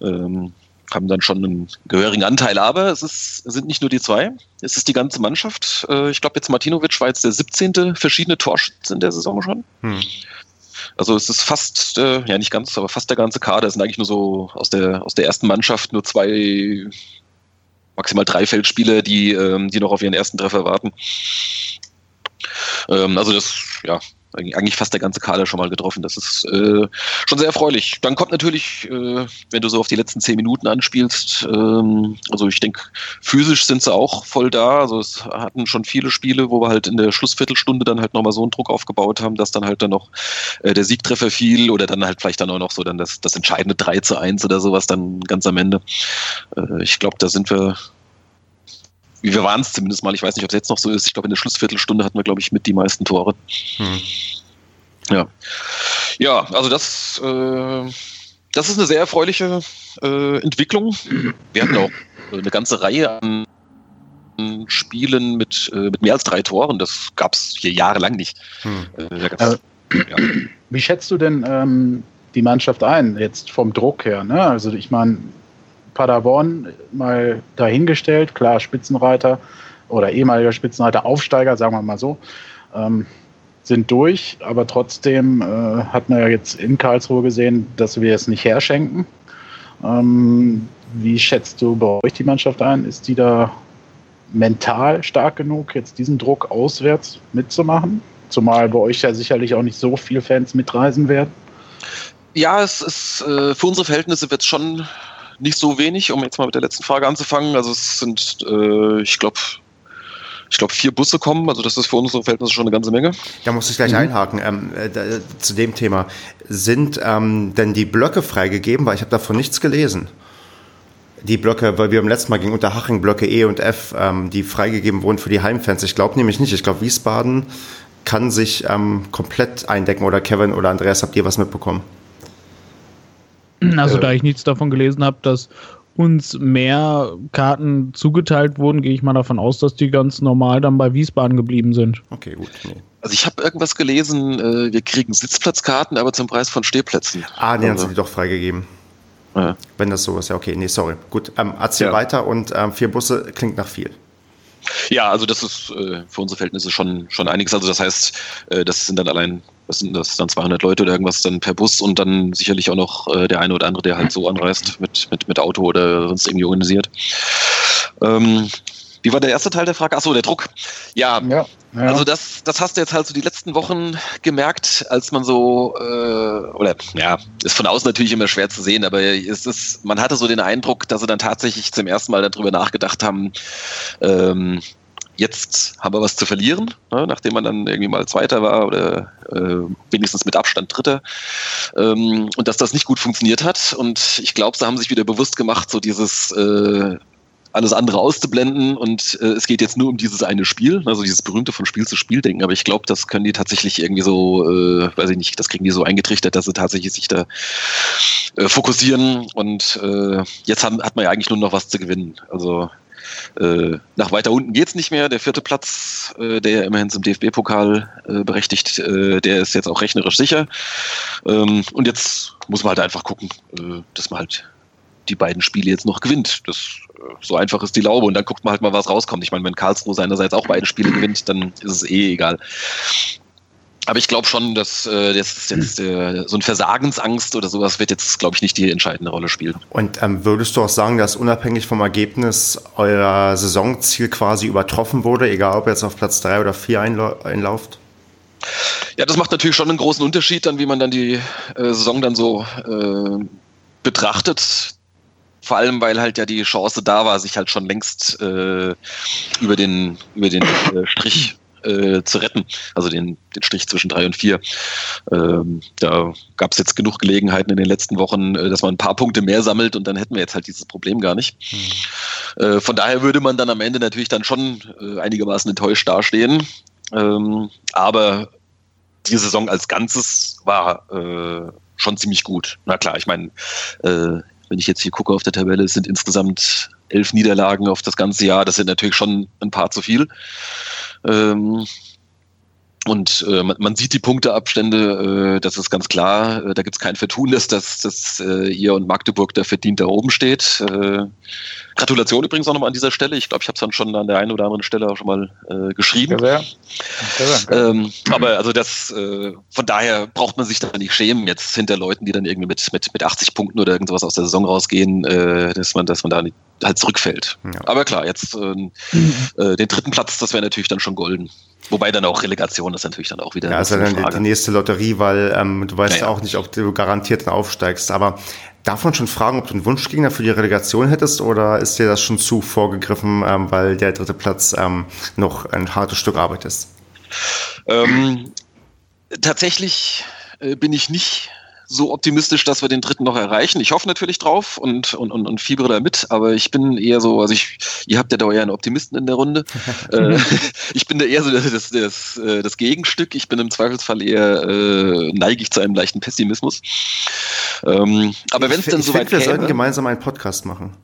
ähm, haben dann schon einen gehörigen Anteil, aber es, ist, sind nicht nur die zwei, es ist die ganze Mannschaft. Äh, ich glaube, jetzt Martinovic war jetzt der 17. verschiedene Torschütze in der Saison schon. Hm. Also es ist fast, äh, ja nicht ganz, aber fast der ganze Kader. Es sind eigentlich nur so aus der, aus der ersten Mannschaft nur zwei, maximal drei Feldspieler, die, ähm, die noch auf ihren ersten Treffer warten. Ähm, also das, ja, eigentlich fast der ganze Kader schon mal getroffen. Das ist äh, schon sehr erfreulich. Dann kommt natürlich, äh, wenn du so auf die letzten zehn Minuten anspielst, ähm, also ich denke, physisch sind sie auch voll da. Also es hatten schon viele Spiele, wo wir halt in der Schlussviertelstunde dann halt nochmal so einen Druck aufgebaut haben, dass dann halt dann noch äh, der Siegtreffer fiel oder dann halt vielleicht dann auch noch so dann das, das entscheidende 3 zu 1 oder sowas dann ganz am Ende. Äh, ich glaube, da sind wir wir waren es zumindest mal. Ich weiß nicht, ob es jetzt noch so ist. Ich glaube, in der Schlussviertelstunde hatten wir, glaube ich, mit die meisten Tore. Hm. Ja. Ja, also das, äh, das ist eine sehr erfreuliche äh, Entwicklung. Wir hatten auch eine ganze Reihe an Spielen mit, äh, mit mehr als drei Toren. Das gab es hier jahrelang nicht. Hm. Äh, ja. Wie schätzt du denn ähm, die Mannschaft ein, jetzt vom Druck her? Ne? Also ich meine, Paderborn mal dahingestellt, klar, Spitzenreiter oder ehemaliger Spitzenreiter, Aufsteiger, sagen wir mal so, ähm, sind durch, aber trotzdem äh, hat man ja jetzt in Karlsruhe gesehen, dass wir es nicht herschenken. Ähm, wie schätzt du bei euch die Mannschaft ein? Ist die da mental stark genug, jetzt diesen Druck auswärts mitzumachen? Zumal bei euch ja sicherlich auch nicht so viele Fans mitreisen werden. Ja, es ist äh, für unsere Verhältnisse wird es schon nicht so wenig, um jetzt mal mit der letzten Frage anzufangen. Also es sind, äh, ich glaube, ich glaube, vier Busse kommen, also das ist für unsere Verhältnisse schon eine ganze Menge. Da muss ich gleich mhm. einhaken ähm, äh, zu dem Thema. Sind ähm, denn die Blöcke freigegeben? Weil ich habe davon nichts gelesen. Die Blöcke, weil wir im letzten Mal gegen Unterhaching Blöcke E und F, ähm, die freigegeben wurden für die Heimfans. Ich glaube nämlich nicht. Ich glaube, Wiesbaden kann sich ähm, komplett eindecken. Oder Kevin oder Andreas, habt ihr was mitbekommen? Also, da ich nichts davon gelesen habe, dass uns mehr Karten zugeteilt wurden, gehe ich mal davon aus, dass die ganz normal dann bei Wiesbaden geblieben sind. Okay, gut. Nee. Also ich habe irgendwas gelesen, äh, wir kriegen Sitzplatzkarten, aber zum Preis von Stehplätzen. Ah, die also. haben sie doch freigegeben. Ja. Wenn das so ist, ja okay. Nee, sorry. Gut, ähm, erzähl ja. weiter und ähm, vier Busse klingt nach viel. Ja, also das ist äh, für unsere Verhältnisse schon, schon einiges. Also das heißt, äh, das sind dann allein was sind das dann 200 Leute oder irgendwas dann per Bus und dann sicherlich auch noch äh, der eine oder andere, der halt so anreist mit, mit, mit Auto oder sonst irgendwie organisiert. Ähm, wie war der erste Teil der Frage? Achso, der Druck. Ja, ja, ja, also das, das hast du jetzt halt so die letzten Wochen gemerkt, als man so, äh, oder ja, ist von außen natürlich immer schwer zu sehen, aber es ist, man hatte so den Eindruck, dass sie dann tatsächlich zum ersten Mal darüber nachgedacht haben, ähm, jetzt haben wir was zu verlieren, ne, nachdem man dann irgendwie mal Zweiter war oder äh, wenigstens mit Abstand Dritter. Ähm, und dass das nicht gut funktioniert hat. Und ich glaube, sie haben sich wieder bewusst gemacht, so dieses äh, alles andere auszublenden und äh, es geht jetzt nur um dieses eine Spiel, also dieses berühmte von Spiel zu Spiel denken. Aber ich glaube, das können die tatsächlich irgendwie so, äh, weiß ich nicht, das kriegen die so eingetrichtert, dass sie tatsächlich sich da äh, fokussieren und äh, jetzt haben, hat man ja eigentlich nur noch was zu gewinnen. Also äh, nach weiter unten geht's nicht mehr. Der vierte Platz, äh, der ja immerhin zum DFB-Pokal äh, berechtigt, äh, der ist jetzt auch rechnerisch sicher. Ähm, und jetzt muss man halt einfach gucken, äh, dass man halt die beiden Spiele jetzt noch gewinnt. Das, äh, so einfach ist die Laube. Und dann guckt man halt mal, was rauskommt. Ich meine, wenn Karlsruhe seinerseits auch beide Spiele gewinnt, dann ist es eh egal. Aber ich glaube schon, dass äh, das jetzt äh, so ein Versagensangst oder sowas wird jetzt, glaube ich, nicht die entscheidende Rolle spielen. Und ähm, würdest du auch sagen, dass unabhängig vom Ergebnis euer Saisonziel quasi übertroffen wurde, egal ob jetzt auf Platz drei oder vier einlauft? Ja, das macht natürlich schon einen großen Unterschied, dann wie man dann die äh, Saison dann so äh, betrachtet. Vor allem, weil halt ja die Chance da war, sich halt schon längst äh, über den über den äh, Strich äh, zu retten, also den, den Strich zwischen drei und vier. Ähm, da gab es jetzt genug Gelegenheiten in den letzten Wochen, äh, dass man ein paar Punkte mehr sammelt und dann hätten wir jetzt halt dieses Problem gar nicht. Mhm. Äh, von daher würde man dann am Ende natürlich dann schon äh, einigermaßen enttäuscht dastehen. Ähm, aber die Saison als Ganzes war äh, schon ziemlich gut. Na klar, ich meine, äh, wenn ich jetzt hier gucke auf der Tabelle, es sind insgesamt elf Niederlagen auf das ganze Jahr. Das sind natürlich schon ein paar zu viel. Ähm, und äh, man, man, sieht die Punkteabstände, äh, das ist ganz klar. Äh, da gibt es kein Vertun, dass, dass, dass äh, ihr und Magdeburg da verdient da oben steht. Gratulation übrigens auch nochmal an dieser Stelle. Ich glaube, ich habe es dann schon an der einen oder anderen Stelle auch schon mal äh, geschrieben. Sehr, sehr. Ähm, aber also das, äh, von daher braucht man sich da nicht schämen, jetzt hinter Leuten, die dann irgendwie mit, mit, mit 80 Punkten oder irgendwas aus der Saison rausgehen, äh, dass man, dass man da nicht, halt zurückfällt. Ja. Aber klar, jetzt äh, den dritten Platz, das wäre natürlich dann schon golden. Wobei dann auch Relegation ist natürlich dann auch wieder. Ja, also dann die, die nächste Lotterie, weil ähm, du weißt ja, ja auch nicht, ob du garantiert dann aufsteigst. Aber Darf man schon fragen, ob du einen Wunschgegner für die Relegation hättest oder ist dir das schon zu vorgegriffen, ähm, weil der dritte Platz ähm, noch ein hartes Stück Arbeit ist? Ähm, tatsächlich äh, bin ich nicht so optimistisch, dass wir den dritten noch erreichen. Ich hoffe natürlich drauf und, und, und, und fiebere da mit, aber ich bin eher so, also ich, ihr habt ja da einen Optimisten in der Runde. äh, ich bin da eher so das, das, das, äh, Gegenstück. Ich bin im Zweifelsfall eher äh, neigig zu einem leichten Pessimismus. Ähm, aber wenn es dann soweit käme... Wir sollten gemeinsam einen Podcast machen.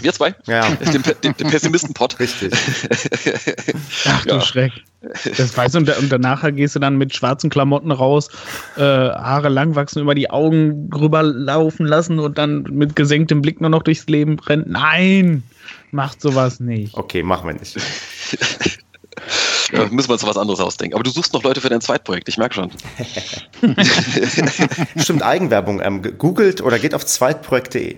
Wir zwei? Ja. Den, den, den Pessimisten-Pod. Richtig. Ach du Ja. Schreck. Das weißt du, und, und danach gehst du dann mit schwarzen Klamotten raus, äh, Haare lang wachsen, über die Augen rüberlaufen lassen und dann mit gesenktem Blick nur noch durchs Leben rennt. Nein, macht sowas nicht. Okay, machen wir nicht. Ja, müssen wir uns was anderes ausdenken. Aber du suchst noch Leute für dein Zweitprojekt, ich merke schon. Stimmt, Eigenwerbung. Ähm, googelt oder geht auf zweitprojekt.de.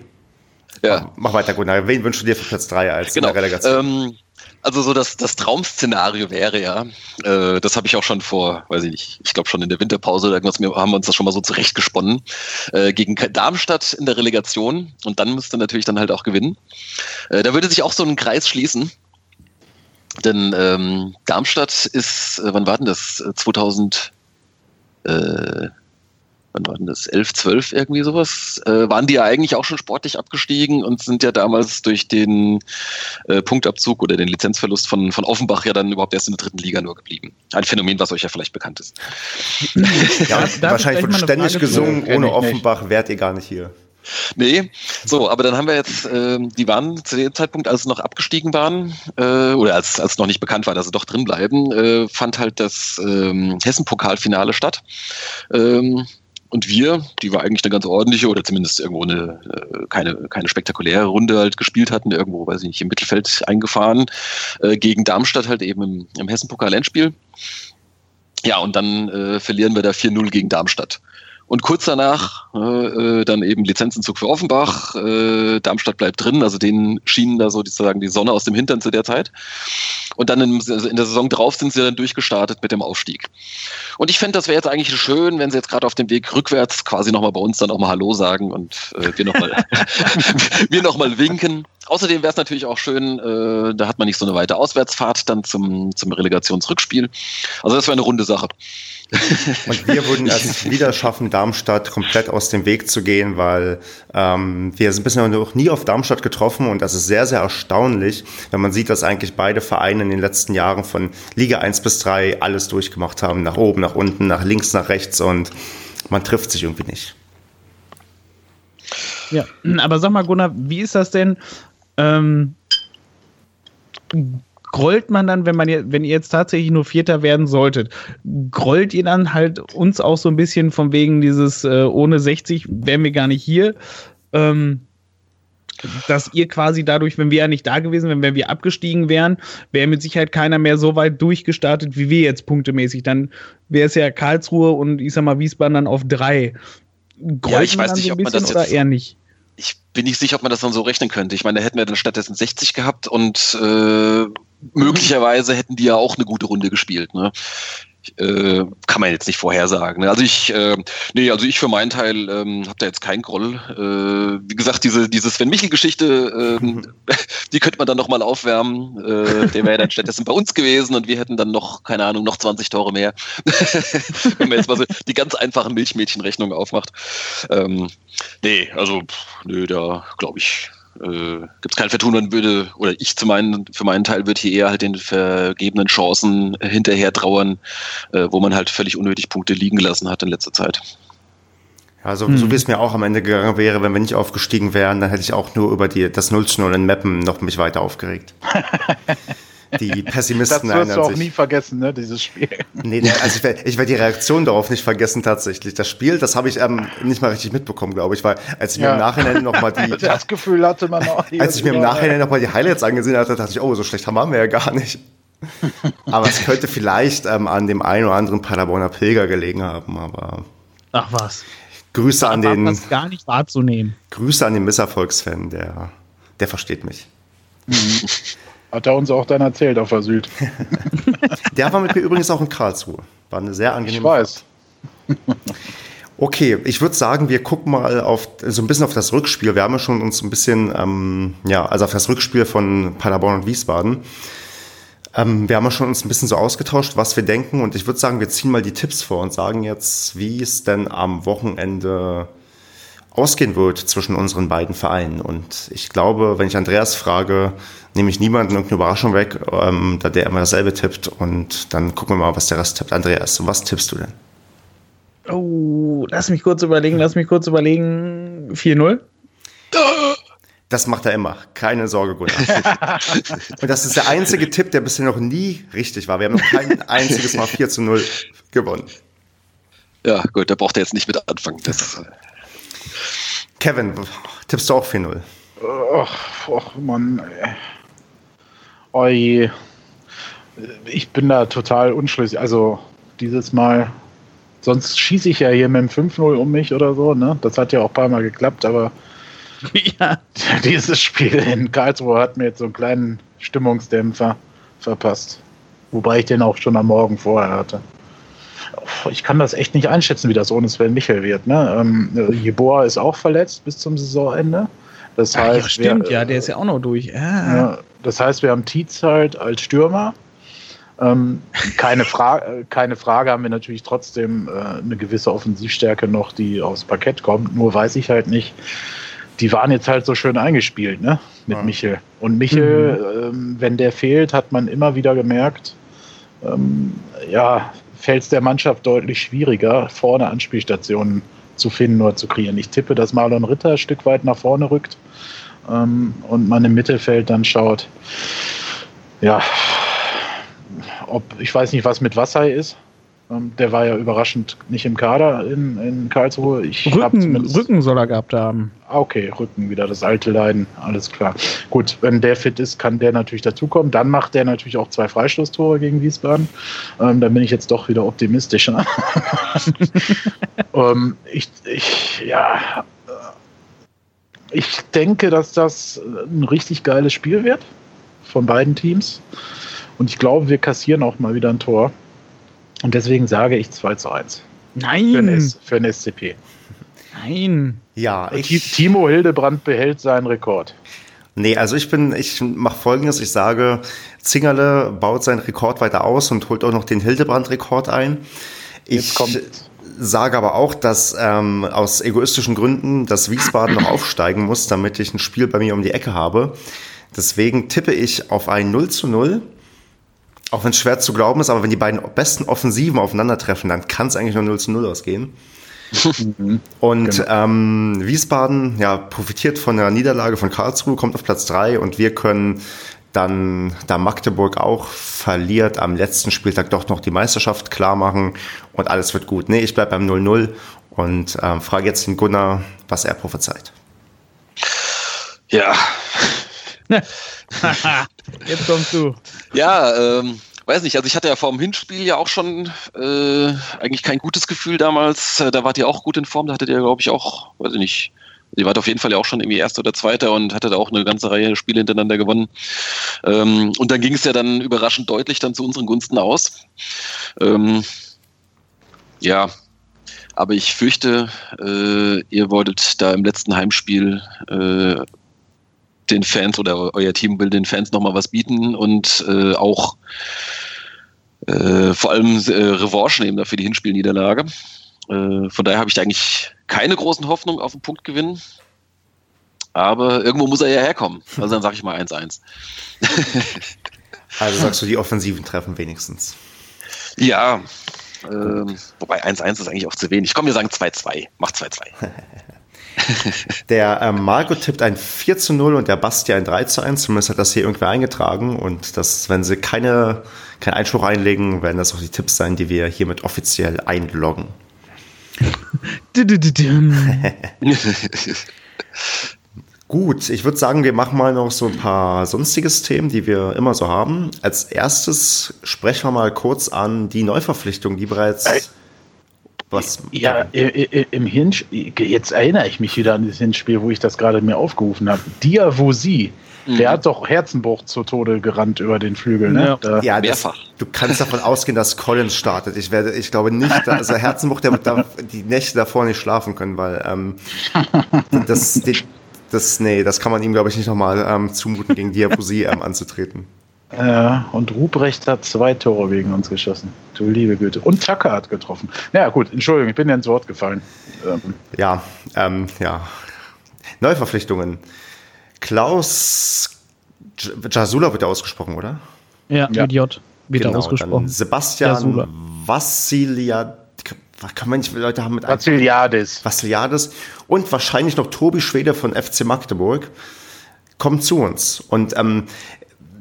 Ja, Mach weiter, Gunnar. Wen wünschst du dir für Platz 3 als in genau. der Relegation? Ähm, also so das, das Traum-Szenario wäre ja, äh, das habe ich auch schon vor, weiß ich nicht, ich glaube schon in der Winterpause oder irgendwas, wir haben uns das schon mal so zurechtgesponnen, äh, gegen Darmstadt in der Relegation und dann müsste natürlich dann halt auch gewinnen. Äh, da würde sich auch so ein Kreis schließen. Denn ähm, Darmstadt ist, äh, wann war denn das? Äh, 2000, äh, wann war denn das? 11, 12 irgendwie sowas? Äh, waren die ja eigentlich auch schon sportlich abgestiegen und sind ja damals durch den äh, Punktabzug oder den Lizenzverlust von, von Offenbach ja dann überhaupt erst in der dritten Liga nur geblieben. Ein Phänomen, was euch ja vielleicht bekannt ist. ja, wahrscheinlich wird ständig Frage gesungen, ohne. Offenbach wärt ihr gar nicht hier. Nee, so, aber dann haben wir jetzt, ähm, die waren zu dem Zeitpunkt, als sie noch abgestiegen waren, äh, oder als, als noch nicht bekannt war, dass sie doch drin bleiben, äh, fand halt das ähm, Hessen-Pokalfinale statt. Ähm, und wir, die war eigentlich eine ganz ordentliche oder zumindest irgendwo eine äh, keine, keine spektakuläre Runde halt gespielt hatten, irgendwo, weiß ich nicht, im Mittelfeld eingefahren, äh, gegen Darmstadt halt eben im, im Hessen-Pokal-Endspiel. Ja, und dann äh, verlieren wir da 4-0 gegen Darmstadt. Und kurz danach äh, äh, dann eben Lizenzentzug für Offenbach. Äh, Darmstadt bleibt drin, also denen schienen da so sozusagen die Sonne aus dem Hintern zu der Zeit. Und dann in, also in der Saison drauf sind sie dann durchgestartet mit dem Aufstieg. Und ich fände, das wäre jetzt eigentlich schön, wenn sie jetzt gerade auf dem Weg rückwärts quasi nochmal bei uns dann auch mal Hallo sagen und äh, wir nochmal wir noch mal winken. Außerdem wäre es natürlich auch schön, äh, da hat man nicht so eine weite Auswärtsfahrt dann zum, zum Relegationsrückspiel. Also das wäre eine runde Sache. Und wir würden es wieder schaffen, Darmstadt komplett aus dem Weg zu gehen, weil ähm, wir sind bisher noch nie auf Darmstadt getroffen und das ist sehr, sehr erstaunlich, wenn man sieht, dass eigentlich beide Vereine in den letzten Jahren von Liga 1 bis 3 alles durchgemacht haben, nach oben, nach unten, nach links, nach rechts und man trifft sich irgendwie nicht. Ja, aber sag mal, Gunnar, wie ist das denn? Ähm, grollt man dann, wenn man jetzt, wenn ihr jetzt tatsächlich nur Vierter werden solltet, grollt ihr dann halt uns auch so ein bisschen von wegen dieses äh, ohne 60 wären wir gar nicht hier? Ähm, dass ihr quasi dadurch, wenn wir ja nicht da gewesen wären, wenn wir abgestiegen wären, wäre mit Sicherheit keiner mehr so weit durchgestartet wie wir jetzt punktemäßig. Dann wäre es ja Karlsruhe und ich sag mal Wiesbaden dann auf drei. Grollt Ja, ich man weiß dann nicht, so ein ob man das jetzt- eher nicht? ich bin nicht sicher, ob man das dann so rechnen könnte. Ich meine, da hätten wir dann stattdessen 60 gehabt und äh, möglicherweise hätten die ja auch eine gute Runde gespielt. Ne? Äh, kann man jetzt nicht vorhersagen. Ne? Also ich, äh, nee, also ich für meinen Teil ähm, habe da jetzt keinen Groll. Äh, wie gesagt, diese, diese Sven Michel-Geschichte, ähm, die könnte man dann nochmal aufwärmen. Äh, der wäre dann stattdessen bei uns gewesen und wir hätten dann noch, keine Ahnung, noch 20 Tore mehr. Wenn man jetzt mal so die ganz einfachen Milchmädchenrechnungen aufmacht. Ähm, nee, also, nö, da glaube ich, äh, gibt es kein Vertun. Man würde, oder ich zu meinen, für meinen Teil würde hier eher halt den vergebenen Chancen hinterher trauern, äh, wo man halt völlig unnötig Punkte liegen gelassen hat in letzter Zeit. Ja, so, so wie es mir auch am Ende gegangen wäre, wenn wir nicht aufgestiegen wären, dann hätte ich auch nur über die, das 0 zu 0 in Meppen noch mich weiter aufgeregt. Die Das Pessimisten wirst du auch sich. nie vergessen, ne, dieses Spiel. Nee, nee, also ich werde ich werd die Reaktion darauf nicht vergessen tatsächlich. Das Spiel, das habe ich ähm, nicht mal richtig mitbekommen, glaube ich, weil als ich mir Ja. im Nachhinein noch mal die, Das Gefühl hatte man auch. als ich mir im Nachhinein noch mal die Highlights angesehen hatte, dachte ich, oh, so schlecht haben wir ja gar nicht. Aber es könnte vielleicht ähm, an dem einen oder anderen Paderborner Pilger gelegen haben. Aber Ach was. Grüße an den, das gar nicht wahrzunehmen. Grüße an den Misserfolgsfan, der, der versteht mich. Hat er uns auch dann erzählt auf der Süd. Der war mit mir übrigens auch in Karlsruhe. War eine sehr angenehme Ich weiß. Okay, ich würde sagen, wir gucken mal auf so ein bisschen auf das Rückspiel. Wir haben ja schon uns ein bisschen, ähm, ja, also auf das Rückspiel von Paderborn und Wiesbaden. Ähm, wir haben ja schon uns ein bisschen so ausgetauscht, was wir denken. Und ich würde sagen, wir ziehen mal die Tipps vor und sagen jetzt, wie es denn am Wochenende ausgehen wird zwischen unseren beiden Vereinen. Und ich glaube, wenn ich Andreas frage, nehme ich niemanden irgendeine Überraschung weg, ähm, da der immer dasselbe tippt. Und dann gucken wir mal, was der Rest tippt. Andreas, was tippst du denn? Oh, lass mich kurz überlegen, lass mich kurz überlegen. 4-0? Das macht er immer. Keine Sorge, Gunnar. und das ist der einzige Tipp, der bisher noch nie richtig war. Wir haben noch kein einziges Mal 4 zu 0 gewonnen. Ja, gut, da braucht er jetzt nicht mit anfangen. Das, Kevin, tippst du auch 4-0? Ach, ach Mann. Oh je. Ich bin da total unschlüssig. Also dieses Mal, sonst schieße ich ja hier mit dem 5-0 um mich oder so. Ne? Das hat ja auch ein paar Mal geklappt, aber ja. dieses Spiel in Karlsruhe hat mir jetzt so einen kleinen Stimmungsdämpfer verpasst. Wobei ich den auch schon am Morgen vorher hatte. Ich kann das echt nicht einschätzen, wie das ohne Sven Michel wird. Ne? Ähm, Jeboa ist auch verletzt bis zum Saisonende. Das heißt, ja, stimmt, wir, ja, der ist ja auch noch durch. Ah. Ja, das heißt, wir haben Tietz halt als Stürmer. Ähm, keine, Fra keine Frage haben wir natürlich trotzdem äh, eine gewisse Offensivstärke noch, die aufs Parkett kommt. Nur weiß ich halt nicht, die waren jetzt halt so schön eingespielt, ne? Mit ja. Michel. Und Michel, mhm. ähm, wenn der fehlt, hat man immer wieder gemerkt, ähm, ja, fällt es der Mannschaft deutlich schwieriger, vorne Anspielstationen zu finden oder zu kreieren. Ich tippe, dass Marlon Ritter ein Stück weit nach vorne rückt ähm, und man im Mittelfeld dann schaut, ja, ob, ich weiß nicht, was mit Wassai ist. Ähm, der war ja überraschend nicht im Kader in, in Karlsruhe. Ich Rücken, Rücken soll er gehabt haben. Okay, Rücken, wieder das alte Leiden, alles klar. Gut, wenn der fit ist, kann der natürlich dazukommen. Dann macht der natürlich auch zwei Freistoßtore gegen Wiesbaden. Ähm, dann bin ich jetzt doch wieder optimistischer. ähm, ich, ich, ja, äh, ich denke, dass das ein richtig geiles Spiel wird von beiden Teams. Und ich glaube, wir kassieren auch mal wieder ein Tor. Und deswegen sage ich 2 zu 1. Nein! Für ein, für ein SCP. Nein. Ja, ich, Timo Hildebrand behält seinen Rekord. Nee, also ich bin, ich mache folgendes, ich sage, Zingerle baut seinen Rekord weiter aus und holt auch noch den Hildebrand-Rekord ein. Ich sage aber auch, dass ähm, aus egoistischen Gründen dass Wiesbaden noch aufsteigen muss, damit ich ein Spiel bei mir um die Ecke habe. Deswegen tippe ich auf ein 0 zu 0 auch wenn es schwer zu glauben ist, aber wenn die beiden besten Offensiven aufeinandertreffen, dann kann es eigentlich nur 0 zu 0 ausgehen. und genau. ähm, Wiesbaden ja, profitiert von der Niederlage von Karlsruhe, kommt auf Platz 3 und wir können dann, da Magdeburg auch verliert, am letzten Spieltag doch noch die Meisterschaft klar machen und alles wird gut. Nee, ich bleibe beim 0-0 und ähm, frage jetzt den Gunnar, was er prophezeit. Ja. Jetzt kommst du. Ja, ähm, weiß nicht, also ich hatte ja vor dem Hinspiel ja auch schon äh, eigentlich kein gutes Gefühl damals. Äh, da wart ihr auch gut in Form, da hattet ihr, glaube ich, auch, weiß ich nicht, ihr wart auf jeden Fall ja auch schon irgendwie Erster oder Zweiter und hattet auch eine ganze Reihe Spiele hintereinander gewonnen. Ähm, und dann ging es ja dann überraschend deutlich dann zu unseren Gunsten aus. Ähm, ja, aber ich fürchte, äh, ihr wolltet da im letzten Heimspiel äh, den Fans oder euer Team will den Fans nochmal was bieten und äh, auch äh, vor allem äh, Revanche nehmen dafür die Hinspielniederlage. Äh, von daher habe ich da eigentlich keine großen Hoffnungen auf den Punkt gewinnen. Aber irgendwo muss er ja herkommen. Also dann sage ich mal 1-1. also sagst du, die Offensiven treffen wenigstens. Ja, ähm, wobei 1-1 ist eigentlich auch zu wenig. Komm, wir sagen 2-2. Mach 2-2. Der ähm, Marco tippt ein 4 zu 0 und der Basti ein 3 zu 1. Zumindest hat das hier irgendwer eingetragen. Und das, wenn sie keine, keinen Einspruch einlegen, werden das auch die Tipps sein, die wir hiermit offiziell einloggen. Gut, ich würde sagen, wir machen mal noch so ein paar sonstiges Themen, die wir immer so haben. Als erstes sprechen wir mal kurz an die Neuverpflichtung, die bereits. Was? Ja, im Hinspiel, jetzt erinnere ich mich wieder an das Hinspiel, wo ich das gerade mir aufgerufen habe. Diavosi, mhm. der hat doch Herzenbruch zu Tode gerannt über den Flügel. Ne? Ja, ja das, du kannst davon ausgehen, dass Collins startet. Ich, werde, ich glaube nicht, also Herzenbruch, der wird da die Nächte davor nicht schlafen können, weil ähm, das, das, nee, das kann man ihm, glaube ich, nicht nochmal ähm, zumuten, gegen Diavosi ähm, anzutreten. Ja, und Ruprecht hat zwei Tore gegen uns geschossen. Du liebe Güte. Und Tucker hat getroffen. naja, gut, Entschuldigung, ich bin dir ins Wort gefallen. Ähm. Ja, ähm, ja. Neuverpflichtungen. Klaus Jasula wird ja ausgesprochen, oder? Ja, ja. mit J wird genau, ausgesprochen. Sebastian Jasula. Vassiliad kann man nicht, Leute haben mit Vassiliades. Vassiliades und wahrscheinlich noch Tobi Schwede von FC Magdeburg. kommt zu uns. Und ähm,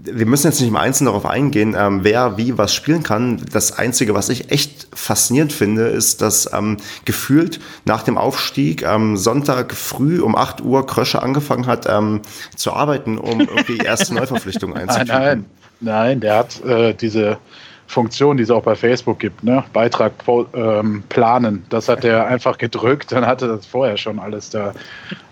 wir müssen jetzt nicht im Einzelnen darauf eingehen, ähm, wer wie was spielen kann. Das Einzige, was ich echt faszinierend finde, ist, dass ähm, gefühlt nach dem Aufstieg ähm, Sonntag früh um 8 Uhr Krösche angefangen hat ähm, zu arbeiten, um irgendwie erste Neuverpflichtungen einzuführen. Nein, nein, nein, der hat äh, diese Funktion, die es auch bei Facebook gibt, ne? Beitrag ähm, planen. Das hat er einfach gedrückt, dann hatte das vorher schon alles da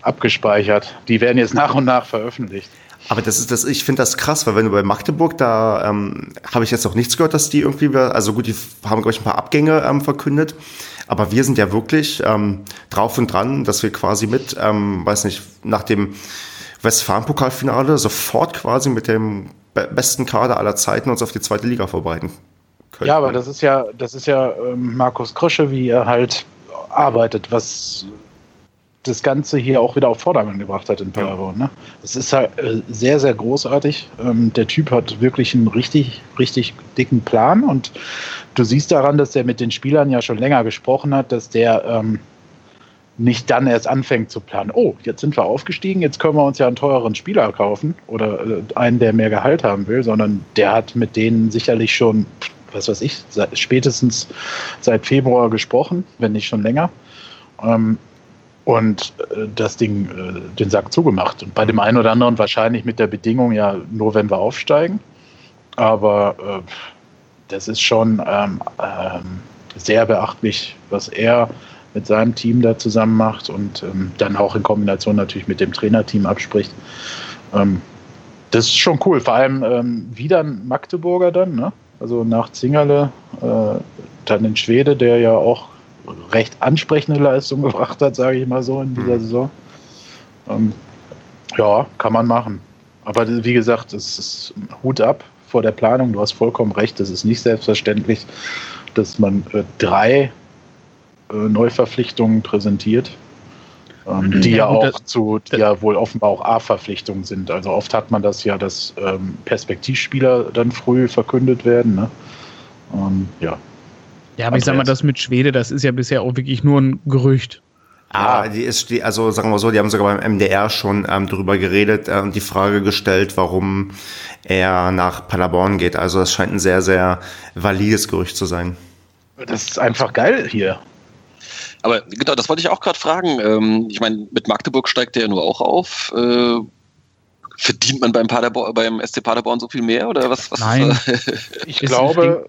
abgespeichert. Die werden jetzt nach und nach veröffentlicht. Aber das ist das, ich finde das krass, weil wenn du bei Magdeburg, da ähm, habe ich jetzt noch nichts gehört, dass die irgendwie, also gut, die haben, glaube ich, ein paar Abgänge ähm, verkündet. Aber wir sind ja wirklich ähm, drauf und dran, dass wir quasi mit, ähm, weiß nicht, nach dem Westfalen-Pokalfinale sofort quasi mit dem besten Kader aller Zeiten uns auf die zweite Liga vorbereiten können. Ja, aber das ist ja, das ist ja ähm, Markus Krösche, wie er halt arbeitet, was das Ganze hier auch wieder auf Vordermann gebracht hat in Paderborn. Ne? Es ist halt äh, sehr, sehr großartig. Ähm, der Typ hat wirklich einen richtig, richtig dicken Plan und du siehst daran, dass er mit den Spielern ja schon länger gesprochen hat, dass der ähm, nicht dann erst anfängt zu planen. Oh, jetzt sind wir aufgestiegen, jetzt können wir uns ja einen teureren Spieler kaufen oder äh, einen, der mehr Gehalt haben will, sondern der hat mit denen sicherlich schon, was weiß ich, seit, spätestens seit Februar gesprochen, wenn nicht schon länger. Ähm, und äh, das Ding, äh, den Sack zugemacht. Und bei dem einen oder anderen wahrscheinlich mit der Bedingung, ja, nur wenn wir aufsteigen. Aber äh, das ist schon ähm, ähm, sehr beachtlich, was er mit seinem Team da zusammen macht und ähm, dann auch in Kombination natürlich mit dem Trainerteam abspricht. Ähm, das ist schon cool. Vor allem ähm, wieder ein Magdeburger dann, ne? also nach Zingerle, äh, dann in Schwede, der ja auch recht ansprechende Leistung gebracht hat, sage ich mal so, in dieser mhm. Saison. Ähm, ja, kann man machen. Aber wie gesagt, es ist Hut ab vor der Planung. Du hast vollkommen recht. Es ist nicht selbstverständlich, dass man äh, drei äh, Neuverpflichtungen präsentiert. Ähm, die ja, ja auch zu, die ja wohl offenbar auch A-Verpflichtungen sind. Also oft hat man das ja, dass ähm, Perspektivspieler dann früh verkündet werden. Ne? Ähm, ja, ja, aber ich sag mal, das mit Schwede, das ist ja bisher auch wirklich nur ein Gerücht. Ah, die ist, die, also sagen wir so, die haben sogar beim MDR schon ähm, darüber geredet äh, und die Frage gestellt, warum er nach Paderborn geht. Also das scheint ein sehr, sehr valides Gerücht zu sein. Das ist einfach geil hier. Aber genau, das wollte ich auch gerade fragen. Ähm, ich meine, mit Magdeburg steigt der ja nur auch auf. Äh, verdient man beim, Paderborn, beim SC Paderborn so viel mehr oder was? was Nein. ich glaube,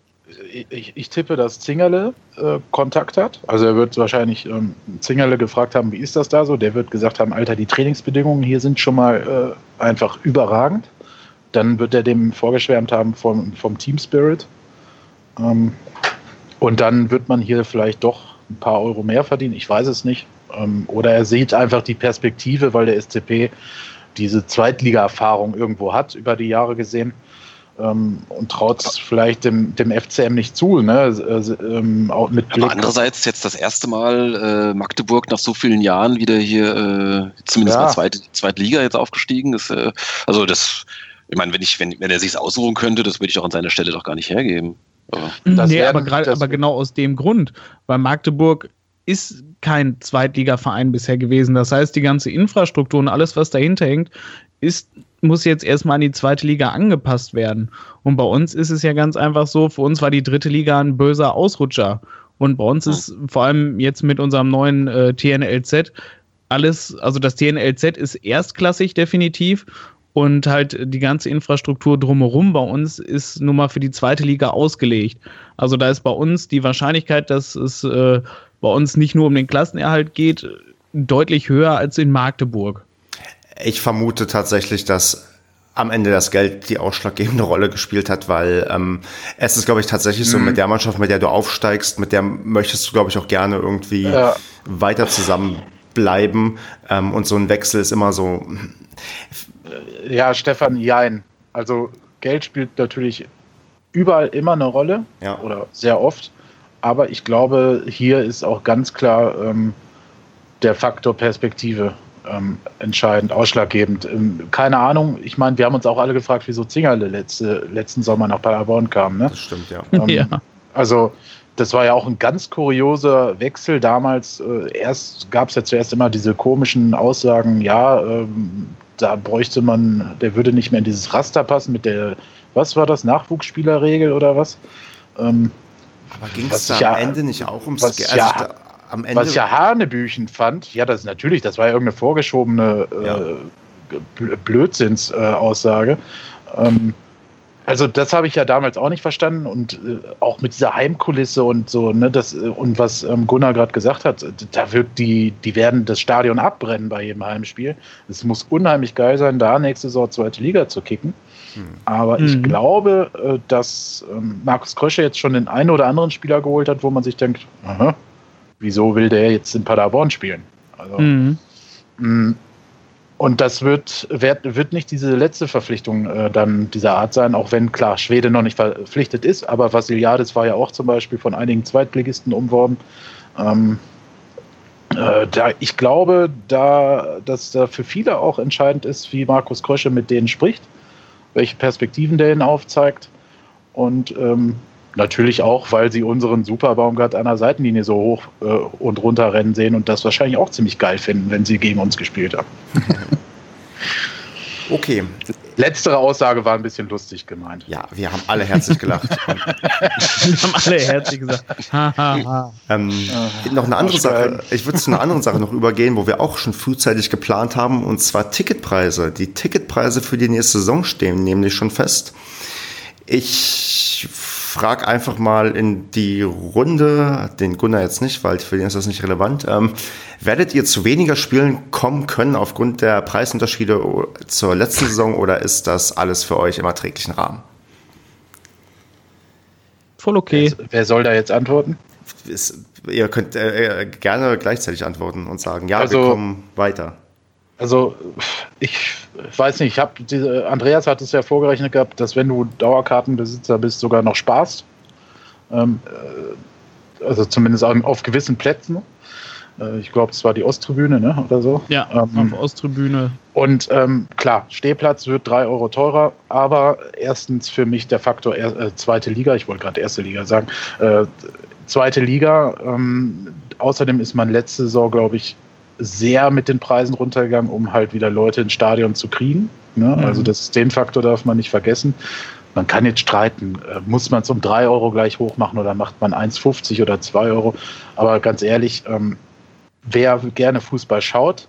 ich, ich, tippe, dass Zingerle äh, Kontakt hat. Also er wird wahrscheinlich ähm, Zingerle gefragt haben, wie ist das da so? Der wird gesagt haben, Alter, die Trainingsbedingungen hier sind schon mal äh, einfach überragend. Dann wird er dem vorgeschwärmt haben vom, vom Team Spirit. Ähm, und dann wird man hier vielleicht doch ein paar Euro mehr verdienen. Ich weiß es nicht. Ähm, oder er sieht einfach die Perspektive, weil der SCP diese Zweitliga-Erfahrung irgendwo hat, über die Jahre gesehen ähm, und traut es vielleicht dem, dem FCM nicht zu. Ne? Also, ähm, auch mit Blick. Aber andererseits jetzt das erste Mal äh, Magdeburg nach so vielen Jahren wieder hier äh, zumindest ja. mal zweite, zweite Liga jetzt aufgestiegen. ist. äh, also das, ich meine, wenn ich, wenn, wenn er sich aussuchen könnte, das würde ich auch an seiner Stelle doch gar nicht hergeben. Aber, mhm. nee, aber, grad, aber genau aus dem Grund, weil Magdeburg ist kein Zweitligaverein bisher gewesen. Das heißt, die ganze Infrastruktur und alles, was dahinter hängt, ist muss jetzt erstmal an die zweite Liga angepasst werden. Und bei uns ist es ja ganz einfach so, für uns war die dritte Liga ein böser Ausrutscher. Und bei uns ist vor allem jetzt mit unserem neuen äh, TNLZ alles, also das TNLZ ist erstklassig definitiv und halt die ganze Infrastruktur drumherum bei uns ist nun mal für die zweite Liga ausgelegt. Also da ist bei uns die Wahrscheinlichkeit, dass es äh, bei uns nicht nur um den Klassenerhalt geht, deutlich höher als in Magdeburg. Ich vermute tatsächlich, dass am Ende das Geld die ausschlaggebende Rolle gespielt hat, weil ähm, es ist, glaube ich, tatsächlich so, mhm. mit der Mannschaft, mit der du aufsteigst, mit der möchtest du, glaube ich, auch gerne irgendwie ja. weiter zusammenbleiben. Ähm, und so ein Wechsel ist immer so. Ja, Stefan, jein. Also Geld spielt natürlich überall immer eine Rolle ja. oder sehr oft. Aber ich glaube, hier ist auch ganz klar ähm, der Faktor Perspektive ähm, entscheidend, ausschlaggebend. Ähm, keine Ahnung, ich meine, wir haben uns auch alle gefragt, wieso Zingerle letzte, letzten Sommer nach Paderborn kam. Ne? Das stimmt, ja. Ähm, ja. Also das war ja auch ein ganz kurioser Wechsel damals. Äh, erst gab es ja zuerst immer diese komischen Aussagen, ja, ähm, da bräuchte man, der würde nicht mehr in dieses Raster passen mit der, was war das, Nachwuchsspielerregel oder was? Ähm, Aber ging es da ja, am Ende nicht auch ums was also ja, am Ende was ja Hanebüchen fand, ja, das natürlich, das war ja irgendeine vorgeschobene ja. äh, Blödsinnsaussage. Äh, ähm, also das habe ich ja damals auch nicht verstanden und äh, auch mit dieser Heimkulisse und so, ne, das äh, und was ähm, Gunnar gerade gesagt hat, da wird die, die werden das Stadion abbrennen bei jedem Heimspiel. Es muss unheimlich geil sein, da nächste Saison zweite Liga zu kicken. Hm. Aber mhm. ich glaube, äh, dass ähm, Markus Krösche jetzt schon den einen oder anderen Spieler geholt hat, wo man sich denkt, aha, wieso will der jetzt in Paderborn spielen? Also, mhm. mh, mm, und das wird, wird, wird nicht diese letzte Verpflichtung äh, dann dieser Art sein, auch wenn klar Schwede noch nicht verpflichtet ist, aber Vasiliades war ja auch zum Beispiel von einigen Zweitligisten umworben. Ähm, äh, da, ich glaube, da, dass da für viele auch entscheidend ist, wie Markus Krösche mit denen spricht, welche Perspektiven der ihnen aufzeigt. Und ähm, Natürlich auch, weil sie unseren Superbaumgart an der Seitenlinie so hoch äh, und runter rennen sehen und das wahrscheinlich auch ziemlich geil finden, wenn sie gegen uns gespielt haben. okay. Letztere Aussage war ein bisschen lustig gemeint. Ja, wir haben alle herzlich gelacht. wir haben alle herzlich gesagt. ähm, noch eine andere Sache. Ich würde zu einer anderen Sache noch übergehen, wo wir auch schon frühzeitig geplant haben, und zwar Ticketpreise. Die Ticketpreise für die nächste Saison stehen nämlich schon fest. Ich frage einfach mal in die Runde, den Gunnar jetzt nicht, weil für den ist das nicht relevant. Ähm, werdet ihr zu weniger Spielen kommen können aufgrund der Preisunterschiede zur letzten Saison oder ist das alles für euch im erträglichen Rahmen? Voll okay. Wer, wer soll da jetzt antworten? Ist, ihr könnt äh, gerne gleichzeitig antworten und sagen, ja, also, wir kommen weiter. Also ich weiß nicht, ich habe diese Andreas hat es ja vorgerechnet gehabt, dass wenn du Dauerkartenbesitzer bist, sogar noch sparst. Ähm, äh, also zumindest auf gewissen Plätzen. Äh, ich glaube, es war die Osttribüne, ne? Oder so. Ja, ähm, auf Osttribüne. Und ähm, klar, Stehplatz wird drei Euro teurer, aber erstens für mich der Faktor äh, zweite Liga, ich wollte gerade erste Liga sagen, äh, zweite Liga. Ähm, außerdem ist man letzte Saison, glaube ich, sehr mit den Preisen runtergegangen, um halt wieder Leute ins Stadion zu kriegen. Ne? Mhm. Also das, den Faktor darf man nicht vergessen. Man kann jetzt streiten, äh, muss man es um 3 Euro gleich hoch machen oder macht man 1,50 oder 2 Euro. Aber ganz ehrlich, ähm, wer gerne Fußball schaut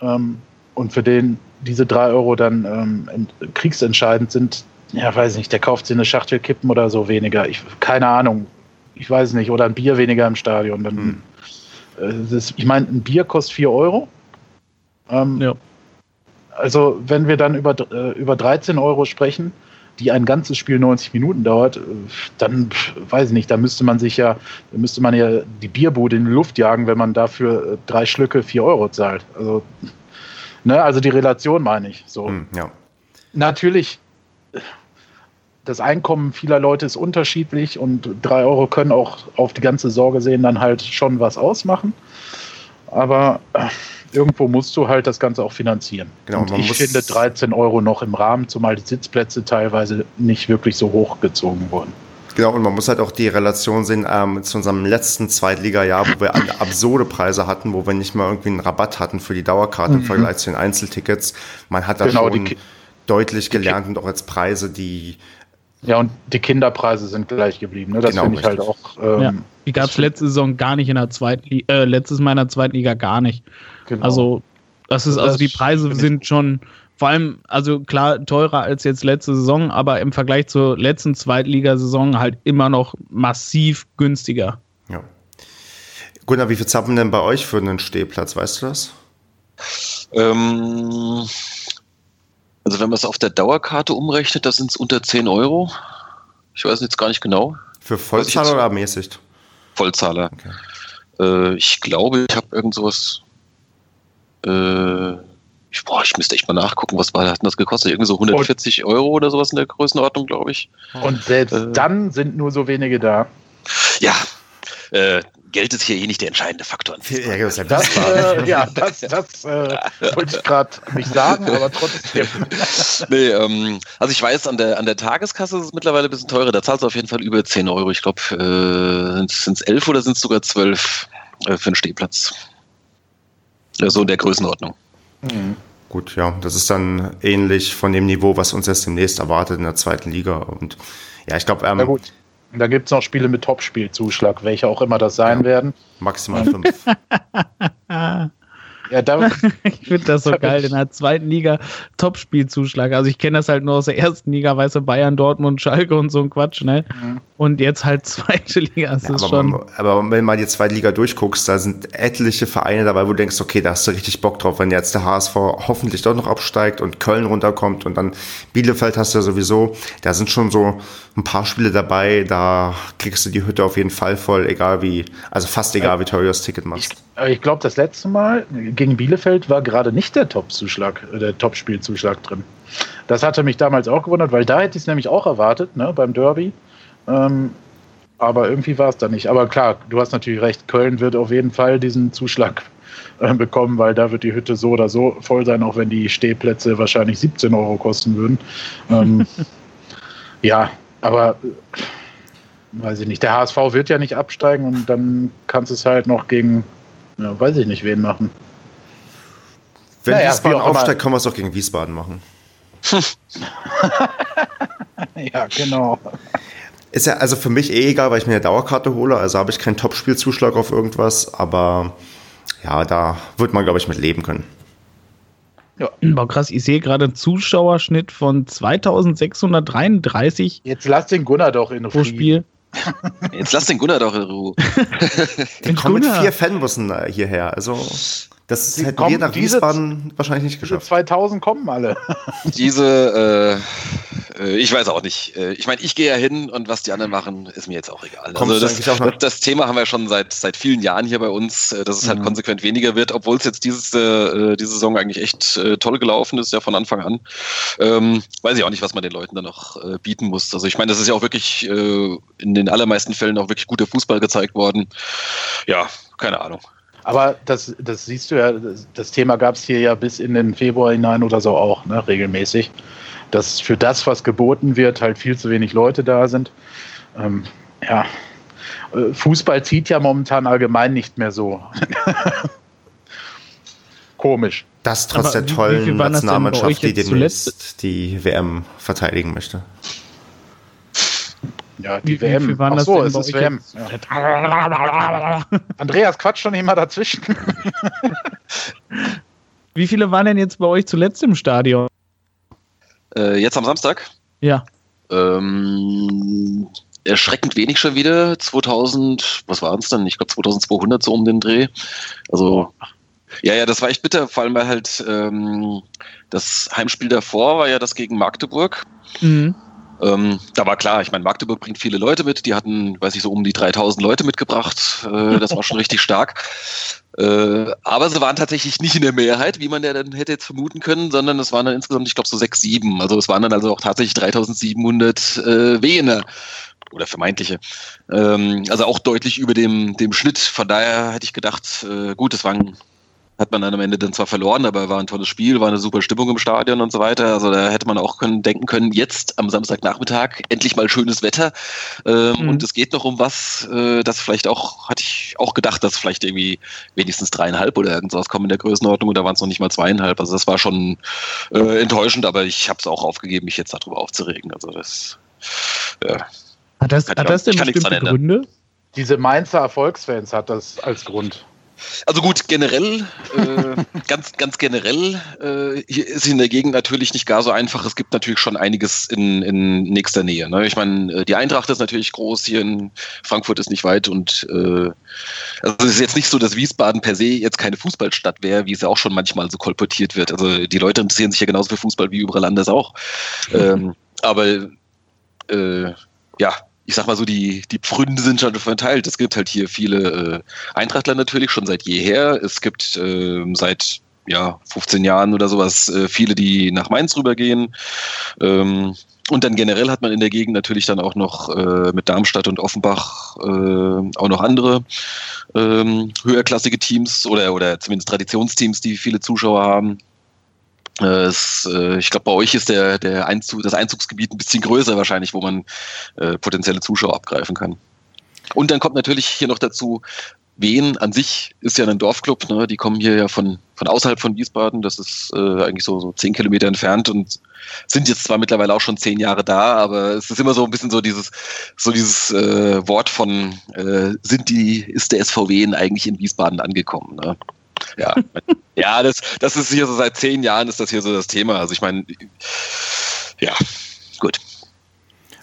ähm, und für den diese 3 Euro dann ähm, kriegsentscheidend sind, ja, weiß nicht, der kauft sich eine Schachtel Kippen oder so weniger. Ich, keine Ahnung. Ich weiß nicht. Oder ein Bier weniger im Stadion. Dann, mhm. Äh, das, ich meine, ein Bier kostet 4 Euro. Ähm, ja. Also, wenn wir dann über, äh, über 13 Euro sprechen, die ein ganzes Spiel 90 Minuten dauert, äh, dann weiß ich nicht, da müsste man sich ja, da müsste man ja die Bierbude in die Luft jagen, wenn man dafür drei Schlücke 4 Euro zahlt. Also, ne, also die Relation meine ich. So. Hm, ja. Natürlich das Einkommen vieler Leute ist unterschiedlich und drei Euro können auch auf die ganze Sorge sehen dann halt schon was ausmachen. Aber äh, irgendwo musst du halt das Ganze auch finanzieren. Genau, und ich finde 13 Euro noch im Rahmen, zumal die Sitzplätze teilweise nicht wirklich so hochgezogen wurden. Genau, und man muss halt auch die Relation sehen ähm, zu unserem letzten Zweitliga-Jahr, wo wir absurde Preise hatten, wo wir nicht mal irgendwie einen Rabatt hatten für die Dauerkarte mhm. im Vergleich zu den Einzeltickets. Man hat da genau, schon deutlich gelernt und auch als Preise, die ja, und die Kinderpreise sind gleich geblieben. Ne? Das genau, finde ich halt auch. Ähm, ja. Die gab es letzte Saison gar nicht in der zweiten Liga, äh, letztes Mal in der zweiten Liga gar nicht. Genau. Also, das ist, also die Preise sind schon, vor allem, also klar, teurer als jetzt letzte Saison, aber im Vergleich zur letzten Zweitligasaison halt immer noch massiv günstiger. Ja. Gunnar, wie viel zappen denn bei euch für einen Stehplatz, weißt du das? Ähm, also wenn man es auf der Dauerkarte umrechnet, das sind es unter 10 Euro. Ich weiß jetzt gar nicht genau. Für Vollzahler oder ermäßigt? Vollzahler. Okay. Äh, ich glaube, ich habe irgend sowas. Äh, ich, boah, ich müsste echt mal nachgucken, was war, hat das gekostet? Irgendwie so 140 und, Euro oder sowas in der Größenordnung, glaube ich. Und selbst äh, dann sind nur so wenige da. Ja, äh, Geld ist hier eh nicht der entscheidende Faktor. Ja, das, äh, ja, das, das äh, wollte ich gerade nicht sagen, aber trotzdem. nee, ähm, also ich weiß, an der, an der Tageskasse ist es mittlerweile ein bisschen teurer. Da zahlst du auf jeden Fall über 10 Euro. Ich glaube, äh, sind es 11 oder sind es sogar 12 äh, für einen Stehplatz? So in der Größenordnung. Mhm. Gut, ja, das ist dann ähnlich von dem Niveau, was uns jetzt demnächst erwartet in der zweiten Liga. Und ja, ich glaube. Ähm, Na gut. Da gibt es noch Spiele mit Topspielzuschlag, welche auch immer das sein ja, werden. Maximal fünf. Ja, da, ich finde das so geil. In der zweiten Liga Topspielzuschlag. Also ich kenne das halt nur aus der ersten Liga, weißt du, Bayern, Dortmund, Schalke und so ein Quatsch, ne? Mhm. Und jetzt halt zweite Liga. Das ja, ist aber, schon. Man, aber wenn mal die zweite Liga durchguckst, da sind etliche Vereine dabei, wo du denkst, okay, da hast du richtig Bock drauf, wenn jetzt der HSV hoffentlich doch noch absteigt und Köln runterkommt und dann Bielefeld hast du ja sowieso. Da sind schon so ein paar Spiele dabei, da kriegst du die Hütte auf jeden Fall voll, egal wie, also fast egal, wie teuer du das Ticket machst. Ich, ich glaube, das letzte Mal gegen Bielefeld war gerade nicht der Top-Zuschlag, äh, der Top-Spielzuschlag drin. Das hatte mich damals auch gewundert, weil da hätte ich es nämlich auch erwartet, ne, beim Derby. Ähm, aber irgendwie war es da nicht. Aber klar, du hast natürlich recht, Köln wird auf jeden Fall diesen Zuschlag äh, bekommen, weil da wird die Hütte so oder so voll sein, auch wenn die Stehplätze wahrscheinlich 17 Euro kosten würden. Ähm, ja, aber äh, weiß ich nicht. Der HSV wird ja nicht absteigen und dann kannst du es halt noch gegen, ja, weiß ich nicht, wen machen. Wenn naja, Wiesbaden aufsteigt, können wir es auch gegen Wiesbaden machen. ja, genau. Ist ja also für mich eh egal, weil ich mir eine Dauerkarte hole, also habe ich keinen Topspielzuschlag auf irgendwas, aber ja, da wird man, glaube ich, mit leben können. Ja. War krass, ich sehe gerade einen Zuschauerschnitt von 2633. Jetzt lass den Gunnar doch in Ruhe. Spiel. Jetzt lass den Gunnar doch in Ruhe. Die kommen mit vier Fanbussen hierher. Also das Sie hätten wir nach Wiesbaden wahrscheinlich nicht geschafft. 2000 kommen alle. Diese, äh, äh, ich weiß auch nicht. Äh, ich meine, ich gehe ja hin und was die anderen machen, ist mir jetzt auch egal. also das, auch das, das, Thema haben wir schon seit, seit vielen Jahren hier bei uns, äh, dass es halt mhm. konsequent weniger wird, obwohl es jetzt dieses, äh, diese Saison eigentlich echt äh, toll gelaufen ist, ja von Anfang an. Ähm, weiß ich auch nicht, was man den Leuten dann noch äh, bieten muss. Also ich meine, das ist ja auch wirklich äh, in den allermeisten Fällen auch wirklich guter Fußball gezeigt worden. Ja, keine Ahnung. Aber das, das siehst du ja, das, das Thema gab es hier ja bis in den Februar hinein oder so auch, ne, regelmäßig. Dass für das, was geboten wird, halt viel zu wenig Leute da sind. Ähm, ja, äh, Fußball zieht ja momentan allgemein nicht mehr so. Komisch. Das trotz Aber der tollen Nationalmannschaft, die demnächst die WM verteidigen möchte. Ja, die wie, WM. Wie Ach so, es ist WM. Ja. Andreas, quatsch schon immer dazwischen. wie viele waren denn jetzt bei euch zuletzt im Stadion? Äh, jetzt am Samstag? Ja. Ähm, erschreckend wenig schon wieder. 2000, was waren es dann? Ich glaube 2200 so um den Dreh. Also, ja, ja, das war echt bitter, vor allem weil halt ähm, das Heimspiel davor war ja das gegen Magdeburg. Mhm. Ähm, da war klar, ich meine, Magdeburg bringt viele Leute mit. Die hatten, weiß ich, so um die 3000 Leute mitgebracht. Äh, das war schon richtig stark. Äh, aber sie waren tatsächlich nicht in der Mehrheit, wie man ja dann hätte jetzt vermuten können, sondern es waren dann insgesamt, ich glaube, so sechs, sieben. Also es waren dann also auch tatsächlich 3700 äh, Wiener oder vermeintliche. Ähm, also auch deutlich über dem, dem Schnitt. Von daher hätte ich gedacht, äh, gut, es waren hat man dann am Ende dann zwar verloren, aber war ein tolles Spiel, war eine super Stimmung im Stadion und so weiter. Also da hätte man auch können, denken können, jetzt am Samstagnachmittag endlich mal schönes Wetter ähm, mhm. und es geht noch um was, äh, das vielleicht auch, hatte ich auch gedacht, dass vielleicht irgendwie wenigstens dreieinhalb oder irgendwas kommen in der Größenordnung und da waren es noch nicht mal zweieinhalb. Also das war schon äh, enttäuschend, aber ich habe es auch aufgegeben, mich jetzt darüber aufzuregen. Also das äh, hat das, hat das denn bestimmte Gründe? Diese Mainzer Erfolgsfans hat das als Grund. Also gut, generell, äh, ganz, ganz generell, äh, hier ist in der Gegend natürlich nicht gar so einfach. Es gibt natürlich schon einiges in, in nächster Nähe. Ne? Ich meine, äh, die Eintracht ist natürlich groß, hier in Frankfurt ist nicht weit und äh, also es ist jetzt nicht so, dass Wiesbaden per se jetzt keine Fußballstadt wäre, wie es ja auch schon manchmal so kolportiert wird. Also die Leute interessieren sich ja genauso für Fußball wie überall anders auch. Ähm, aber äh, ja, ich sag mal so, die, die Pfründe sind schon verteilt. Es gibt halt hier viele äh, Eintrachtler natürlich schon seit jeher. Es gibt äh, seit ja, 15 Jahren oder sowas äh, viele, die nach Mainz rübergehen. Ähm, und dann generell hat man in der Gegend natürlich dann auch noch äh, mit Darmstadt und Offenbach äh, auch noch andere ähm, höherklassige Teams oder, oder zumindest Traditionsteams, die viele Zuschauer haben. Äh, es, äh, ich glaube, bei euch ist der, der Einzug, das Einzugsgebiet ein bisschen größer wahrscheinlich, wo man äh, potenzielle Zuschauer abgreifen kann. Und dann kommt natürlich hier noch dazu, Wien an sich ist ja ein Dorfclub, ne? die kommen hier ja von, von außerhalb von Wiesbaden, das ist äh, eigentlich so, so zehn Kilometer entfernt und sind jetzt zwar mittlerweile auch schon zehn Jahre da, aber es ist immer so ein bisschen so dieses, so dieses äh, Wort von äh, sind die, ist der SVW eigentlich in Wiesbaden angekommen. Ne? Ja, ja, das, das ist hier so seit zehn Jahren ist das hier so das Thema. Also ich meine, ja, gut.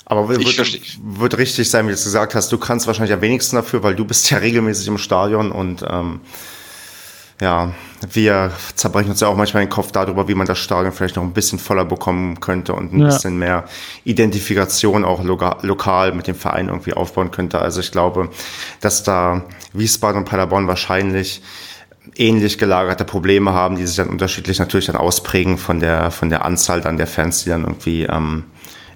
Aber wird, wird, richtig sein, wie du es gesagt hast. Du kannst wahrscheinlich am wenigsten dafür, weil du bist ja regelmäßig im Stadion und ähm, ja, wir zerbrechen uns ja auch manchmal den Kopf darüber, wie man das Stadion vielleicht noch ein bisschen voller bekommen könnte und ein ja. bisschen mehr Identifikation auch loka lokal mit dem Verein irgendwie aufbauen könnte. Also ich glaube, dass da Wiesbaden und Paderborn wahrscheinlich ähnlich gelagerte Probleme haben, die sich dann unterschiedlich natürlich dann ausprägen von der, von der Anzahl dann der Fans, die dann irgendwie ähm,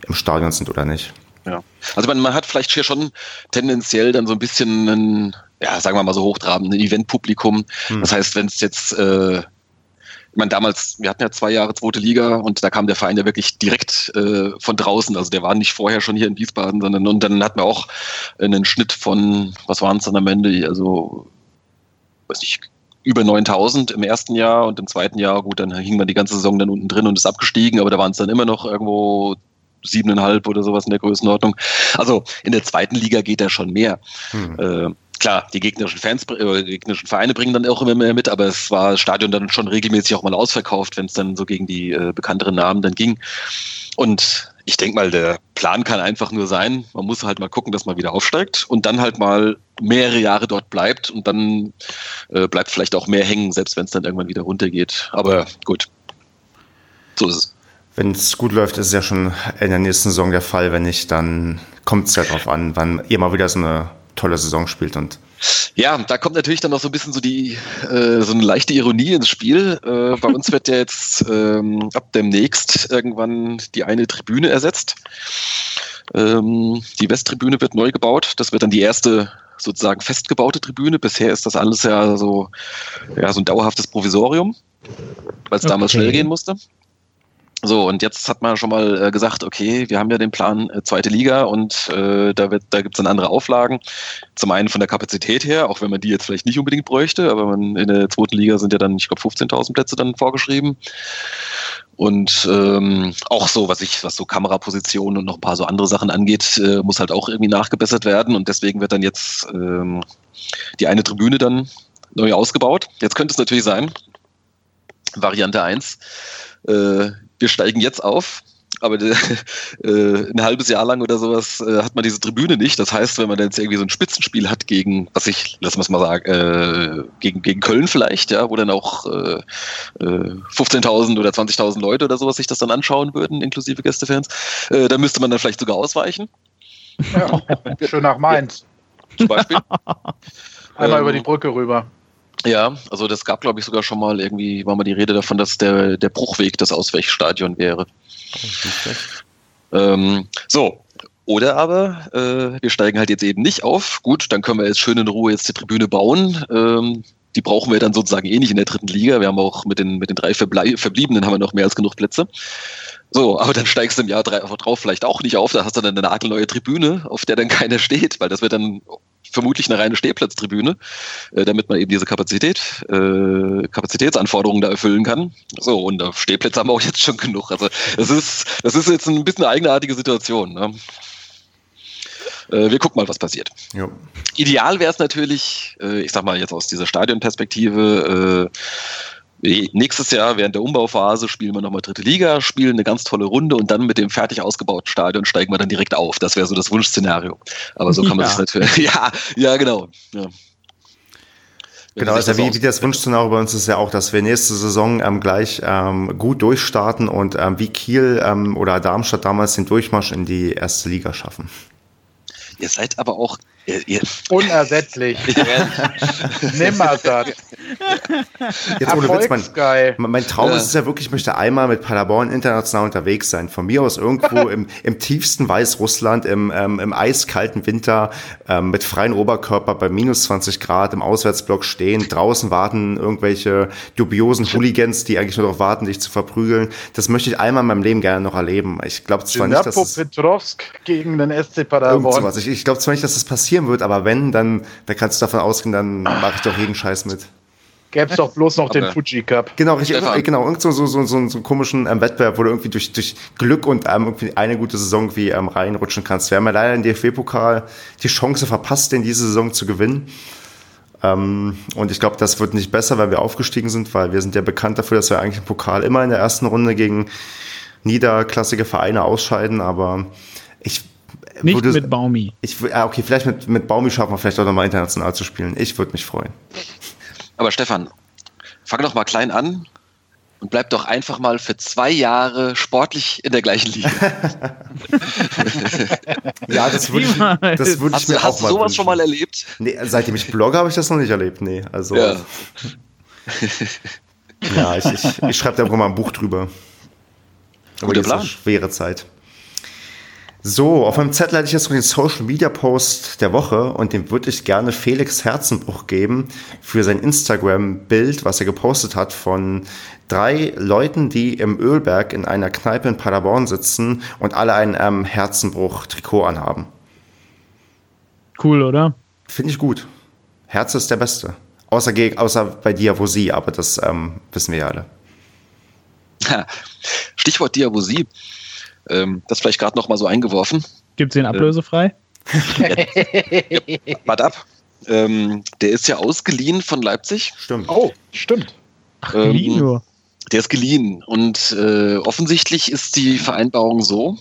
im Stadion sind oder nicht. Ja. Also man, man hat vielleicht hier schon tendenziell dann so ein bisschen ein, ja, sagen wir mal so hochtrabenden Eventpublikum. Hm. Das heißt, wenn es jetzt, äh, ich meine, damals, wir hatten ja zwei Jahre zweite Liga und da kam der Verein ja wirklich direkt äh, von draußen. Also der war nicht vorher schon hier in Wiesbaden, sondern und dann hatten wir auch einen Schnitt von, was waren es dann am Ende? Also, weiß nicht, über 9000 im ersten Jahr und im zweiten Jahr, gut, dann hing man die ganze Saison dann unten drin und ist abgestiegen, aber da waren es dann immer noch irgendwo siebeneinhalb oder sowas in der Größenordnung. Also in der zweiten Liga geht da schon mehr. Hm. Äh, klar, die gegnerischen Fans, äh, die gegnerischen Vereine bringen dann auch immer mehr mit, aber es war das Stadion dann schon regelmäßig auch mal ausverkauft, wenn es dann so gegen die äh, bekannteren Namen dann ging. Und ich denke mal, der Plan kann einfach nur sein, man muss halt mal gucken, dass man wieder aufsteigt und dann halt mal mehrere Jahre dort bleibt und dann äh, bleibt vielleicht auch mehr hängen, selbst wenn es dann irgendwann wieder runtergeht. Aber gut, so ist es wenn es gut läuft, ist es ja schon in der nächsten Saison der Fall. Wenn nicht, dann kommt es ja darauf an, wann ihr mal wieder so eine tolle Saison spielt und ja, da kommt natürlich dann noch so ein bisschen so die äh, so eine leichte Ironie ins Spiel. Äh, bei uns wird ja jetzt ähm, ab demnächst irgendwann die eine Tribüne ersetzt. Ähm, die Westtribüne wird neu gebaut. Das wird dann die erste sozusagen festgebaute Tribüne. Bisher ist das alles ja so ja so ein dauerhaftes Provisorium, weil es okay. damals schnell gehen musste. So, und jetzt hat man schon mal äh, gesagt, okay, wir haben ja den Plan äh, zweite Liga und äh, da, wird, da gibt es dann andere Auflagen. Zum einen von der Kapazität her, auch wenn man die jetzt vielleicht nicht unbedingt bräuchte, aber man, in der zweiten Liga sind ja dann, ich glaube, 15.000 Plätze dann vorgeschrieben. Und ähm, auch so, was ich, was so Kamerapositionen und noch ein paar so andere Sachen angeht, äh, muss halt auch irgendwie nachgebessert werden. Und deswegen wird dann jetzt ähm, die eine Tribüne dann neu ausgebaut. Jetzt könnte es natürlich sein, Variante 1, äh, wir steigen jetzt auf, aber äh, ein halbes Jahr lang oder sowas äh, hat man diese Tribüne nicht. Das heißt, wenn man jetzt irgendwie so ein Spitzenspiel hat gegen, was ich, lass mal sagen, äh, gegen, gegen Köln vielleicht, ja, wo dann auch äh, 15.000 äh, oder 20.000 Leute oder sowas sich das dann anschauen würden, inklusive Gästefans, äh, da müsste man dann vielleicht sogar ausweichen. Ja, schön nach Mainz. Zum Beispiel. Einmal ähm, über die Brücke rüber. Ja, also das gab, glaube ich, sogar schon mal irgendwie, war mal die Rede davon, dass der, der Bruchweg das Ausweichstadion wäre. Ähm, so, oder aber äh, wir steigen halt jetzt eben nicht auf. Gut, dann können wir jetzt schön in Ruhe jetzt die Tribüne bauen. Ähm, die brauchen wir dann sozusagen eh nicht in der dritten Liga. Wir haben auch mit den, mit den drei Verblei Verbliebenen haben wir noch mehr als genug Plätze. So, aber dann steigst du im Jahr drauf vielleicht auch nicht auf. Da hast du dann eine nagelneue Tribüne, auf der dann keiner steht, weil das wird dann vermutlich eine reine Stehplatztribüne, äh, damit man eben diese Kapazität, äh, Kapazitätsanforderungen da erfüllen kann. So, und äh, Stehplätze haben wir auch jetzt schon genug. Also das ist, das ist jetzt ein bisschen eine eigenartige Situation. Ne? Äh, wir gucken mal, was passiert. Jo. Ideal wäre es natürlich, äh, ich sag mal jetzt aus dieser Stadionperspektive, äh, Nächstes Jahr während der Umbauphase spielen wir nochmal dritte Liga, spielen eine ganz tolle Runde und dann mit dem fertig ausgebauten Stadion steigen wir dann direkt auf. Das wäre so das Wunschszenario. Aber so kann man ja. sich natürlich. Ja, ja, genau. Ja. Genau, also wie, wie das Wunschszenario bei uns ist ja auch, dass wir nächste Saison ähm, gleich ähm, gut durchstarten und ähm, wie Kiel ähm, oder Darmstadt damals den Durchmarsch in die erste Liga schaffen. Ihr seid aber auch Ihr, ihr. Unersetzlich. Nimmersatt. Jetzt ohne Witz, mein, mein Traum ja. ist es ja wirklich, ich möchte einmal mit Paderborn international unterwegs sein. Von mir aus irgendwo im, im tiefsten Weißrussland, im, ähm, im eiskalten Winter, ähm, mit freiem Oberkörper bei minus 20 Grad im Auswärtsblock stehen, draußen warten irgendwelche dubiosen Hooligans, die eigentlich nur darauf warten, dich zu verprügeln. Das möchte ich einmal in meinem Leben gerne noch erleben. Ich glaube zwar nicht, dass es, Petrovsk gegen den SC Paderborn. Ich, ich glaube zwar nicht, dass das passiert passieren wird, aber wenn, dann, dann kannst du davon ausgehen, dann mache ich doch jeden Scheiß mit. Gäbe es doch bloß noch den Fuji Cup. Genau, richtig, genau, irgend so, so, so, so, so einen komischen ähm, Wettbewerb, wo du irgendwie durch, durch Glück und ähm, irgendwie eine gute Saison wie ähm, reinrutschen kannst. Wir haben ja leider im DFB-Pokal die Chance verpasst, den diese Saison zu gewinnen. Ähm, und ich glaube, das wird nicht besser, weil wir aufgestiegen sind, weil wir sind ja bekannt dafür, dass wir eigentlich im Pokal immer in der ersten Runde gegen niederklassige Vereine ausscheiden, aber ich nicht du, mit Baumi. Ich, ah, okay, vielleicht mit, mit Baumi schaffen wir vielleicht auch nochmal international zu spielen. Ich würde mich freuen. Aber Stefan, fang doch mal klein an und bleib doch einfach mal für zwei Jahre sportlich in der gleichen Liga. ja, das würde ich, das würd hast, ich mir hast auch mal sowas wünschen. schon mal erlebt? Nee, seitdem ich blogge, habe ich das noch nicht erlebt. Nee, also. Ja, ja ich, ich, ich schreibe da mal ein Buch drüber. Aber Guter Plan. schwere Zeit. So, auf meinem Zettel hatte ich jetzt noch den Social Media Post der Woche und dem würde ich gerne Felix Herzenbruch geben für sein Instagram-Bild, was er gepostet hat von drei Leuten, die im Ölberg in einer Kneipe in Paderborn sitzen und alle ein ähm, Herzenbruch-Trikot anhaben. Cool, oder? Finde ich gut. Herz ist der Beste. Außer, außer bei Diavosie, aber das ähm, wissen wir ja alle. Stichwort Diavosie. Ähm, das vielleicht gerade noch mal so eingeworfen. Gibt es den ablösefrei? ja, warte ab. Ähm, der ist ja ausgeliehen von Leipzig. Stimmt. Oh, stimmt. Ach, geliehen ähm, nur. Der ist geliehen. Und äh, offensichtlich ist die Vereinbarung so,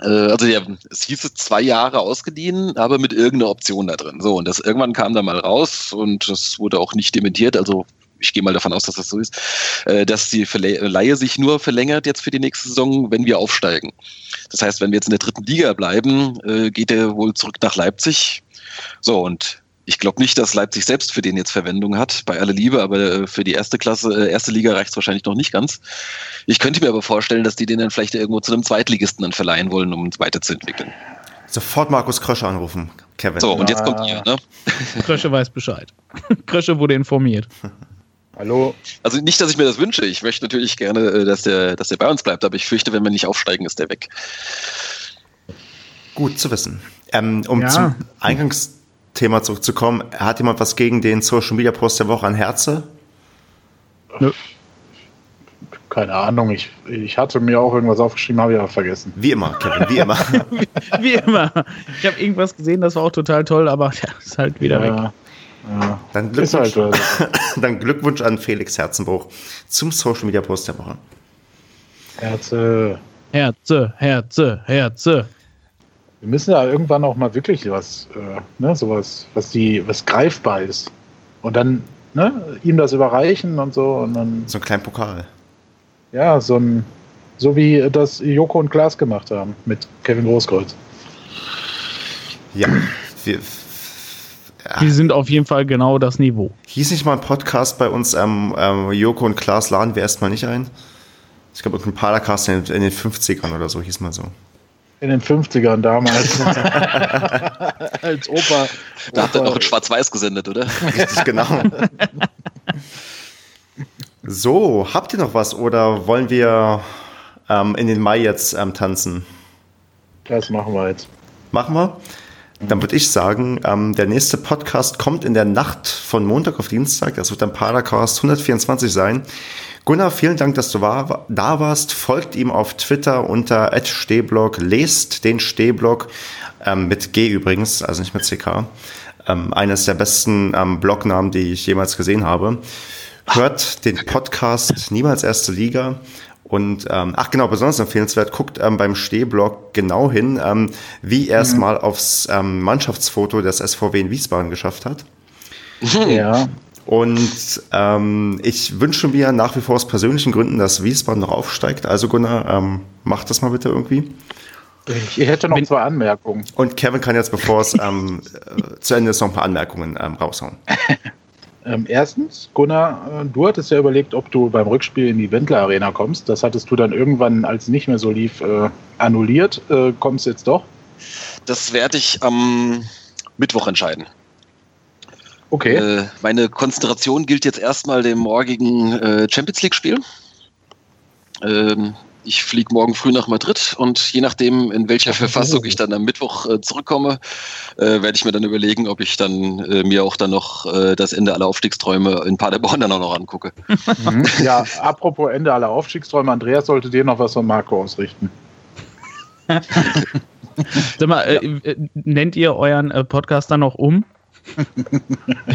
äh, also der, es hieß zwei Jahre ausgeliehen, aber mit irgendeiner Option da drin. So, und das irgendwann kam da mal raus und das wurde auch nicht dementiert. Also ich gehe mal davon aus, dass das so ist, äh, dass die Leihe sich nur verlängert jetzt für die nächste Saison, wenn wir aufsteigen. Das heißt, wenn wir jetzt in der dritten Liga bleiben, äh, geht er wohl zurück nach Leipzig. So, und ich glaube nicht, dass Leipzig selbst für den jetzt Verwendung hat, bei aller Liebe, aber äh, für die erste Klasse, erste Liga reicht es wahrscheinlich noch nicht ganz. Ich könnte mir aber vorstellen, dass die den dann vielleicht irgendwo zu einem Zweitligisten dann verleihen wollen, um uns weiterzuentwickeln. Sofort Markus Krösche anrufen, Kevin. So, und jetzt kommt ihr, ne? Krösche weiß Bescheid. Krösche wurde informiert. Hallo. Also nicht, dass ich mir das wünsche. Ich möchte natürlich gerne, äh, dass der, dass der bei uns bleibt, aber ich fürchte, wenn wir nicht aufsteigen, ist der weg. Gut zu wissen. Ähm, um ja. zum Eingangsthema zurückzukommen, hat jemand was gegen den Social Media Post der Woche an Herze? Nö. Keine Ahnung, ich, ich hatte mir auch irgendwas aufgeschrieben, habe ich aber vergessen. Wie immer, Kevin, wie immer. wie, wie, immer. Ich habe irgendwas gesehen, das war auch total toll, aber ja, ist halt wieder ja. weg. Ja, dann, Glückwunsch, halt, dann Glückwunsch an Felix Herzenbruch zum Social Media Post der Woche. Herze. Herze, Herze, Herze. Wir müssen ja irgendwann auch mal wirklich was, äh, ne, sowas, was die, was greifbar ist. Und dann, ne, ihm das überreichen und so und dann. So ein kleinen Pokal. Ja, so ein, so wie das Joko und Klaas gemacht haben mit Kevin Großkreuz. Ja, wir, die sind auf jeden Fall genau das Niveau. Hieß nicht mal ein Podcast bei uns, ähm, ähm, Joko und Klaas laden wir erstmal nicht ein? Ich glaube, ein Padercast in, in, den 50ern oder so hieß mal so. In den 50ern damals. Als Opa. Da habt ihr noch in Schwarz-Weiß gesendet, oder? Richtig, genau. so, habt ihr noch was oder wollen wir ähm, in den Mai jetzt ähm, tanzen? Das machen wir jetzt. Machen wir? Dann würde ich sagen, ähm, der nächste Podcast kommt in der Nacht von Montag auf Dienstag. Das wird dann Paracast 124 sein. Gunnar, vielen Dank, dass du war, da warst. Folgt ihm auf Twitter unter @stehblog, lest den Stehblog ähm, mit G übrigens, also nicht mit CK. Ähm, eines der besten ähm, Blognamen, die ich jemals gesehen habe. Hört den Podcast Niemals Erste Liga und ähm, ach genau, besonders empfehlenswert, guckt ähm, beim Stehblock genau hin, ähm, wie er es mhm. mal aufs ähm, Mannschaftsfoto des SVW in Wiesbaden geschafft hat. Ja. Und ähm, ich wünsche mir nach wie vor aus persönlichen Gründen, dass Wiesbaden noch aufsteigt. Also Gunnar, ähm, mach das mal bitte irgendwie. Ich hätte noch zwei Anmerkungen. Und Kevin kann jetzt, bevor es ähm, äh, zu Ende ist, noch ein paar Anmerkungen ähm, raushauen. ähm, erstens, Gunnar, äh, du hattest ja überlegt, ob du beim Rückspiel in die Wendler Arena kommst. Das hattest du dann irgendwann, als es nicht mehr so lief, äh, annulliert. Äh, kommst jetzt doch? Das werde ich am Mittwoch entscheiden. Okay. Äh, meine Konzentration gilt jetzt erstmal dem morgigen äh, Champions League-Spiel. Ähm, ich fliege morgen früh nach Madrid und je nachdem, in welcher Verfassung ich dann am Mittwoch äh, zurückkomme, äh, werde ich mir dann überlegen, ob ich dann äh, mir auch dann noch äh, das Ende aller Aufstiegsträume in Paderborn dann auch noch angucke. Mhm. Ja, apropos Ende aller Aufstiegsträume, Andreas sollte dir noch was von Marco ausrichten. Sag mal, äh, äh, nennt ihr euren Podcast dann noch um?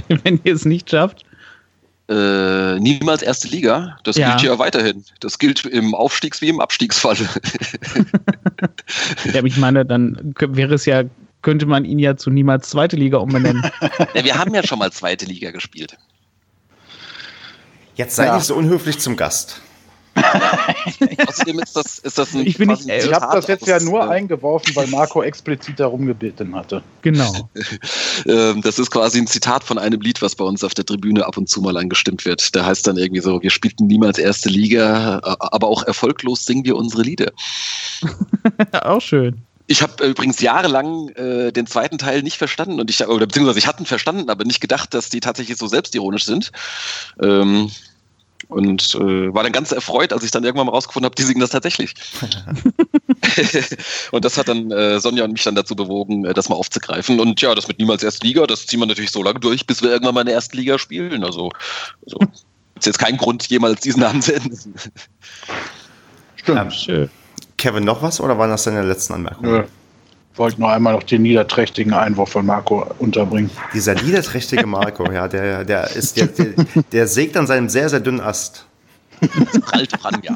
Wenn ihr es nicht schafft? Äh, niemals erste Liga. Das ja. gilt ja weiterhin. Das gilt im Aufstiegs- wie im Abstiegsfall. ja, aber ich meine, dann wäre es ja, könnte man ihn ja zu niemals zweite Liga umbenennen. Ja, wir haben ja schon mal zweite Liga gespielt. Jetzt sei ja. nicht so unhöflich zum Gast. Außerdem ist das, ist das ein. Ich, bin nicht, ich habe das jetzt ja nur äh, eingeworfen, weil Marco explizit darum gebeten hatte. Genau. Ähm, das ist quasi ein Zitat von einem Lied, was bei uns auf der Tribüne ab und zu mal angestimmt wird. Da heißt dann irgendwie so: Wir spielten niemals erste Liga, aber auch erfolglos singen wir unsere Lieder. auch schön. Ich habe übrigens jahrelang äh, den zweiten Teil nicht verstanden und ich oder beziehungsweise ich hatte ihn verstanden, aber nicht gedacht, dass die tatsächlich so selbstironisch sind. Ähm, und äh, war dann ganz erfreut, als ich dann irgendwann mal rausgefunden habe, die singen das tatsächlich. und das hat dann äh, Sonja und mich dann dazu bewogen, äh, das mal aufzugreifen. Und ja, das mit niemals erste Liga, das ziehen wir natürlich so lange durch, bis wir irgendwann mal in der ersten Liga spielen. Also, also ist jetzt kein Grund, jemals diesen Namen zu ändern. Stimmt. Ähm, Kevin, noch was oder waren das deine letzten Anmerkungen? Nö wollte nur einmal noch den niederträchtigen Einwurf von Marco unterbringen. Dieser niederträchtige Marco, ja, der, der ist, der, der, der sägt an seinem sehr, sehr dünnen Ast. Prallt dran, ja.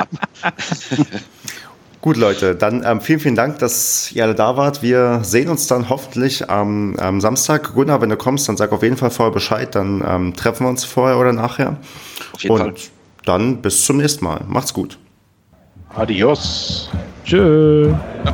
Gut, Leute, dann ähm, vielen, vielen Dank, dass ihr alle da wart. Wir sehen uns dann hoffentlich am, am Samstag. Gunnar, wenn du kommst, dann sag auf jeden Fall vorher Bescheid. Dann ähm, treffen wir uns vorher oder nachher. Auf jeden Und Fall. dann bis zum nächsten Mal. Macht's gut. Adios. Tschö. Ja.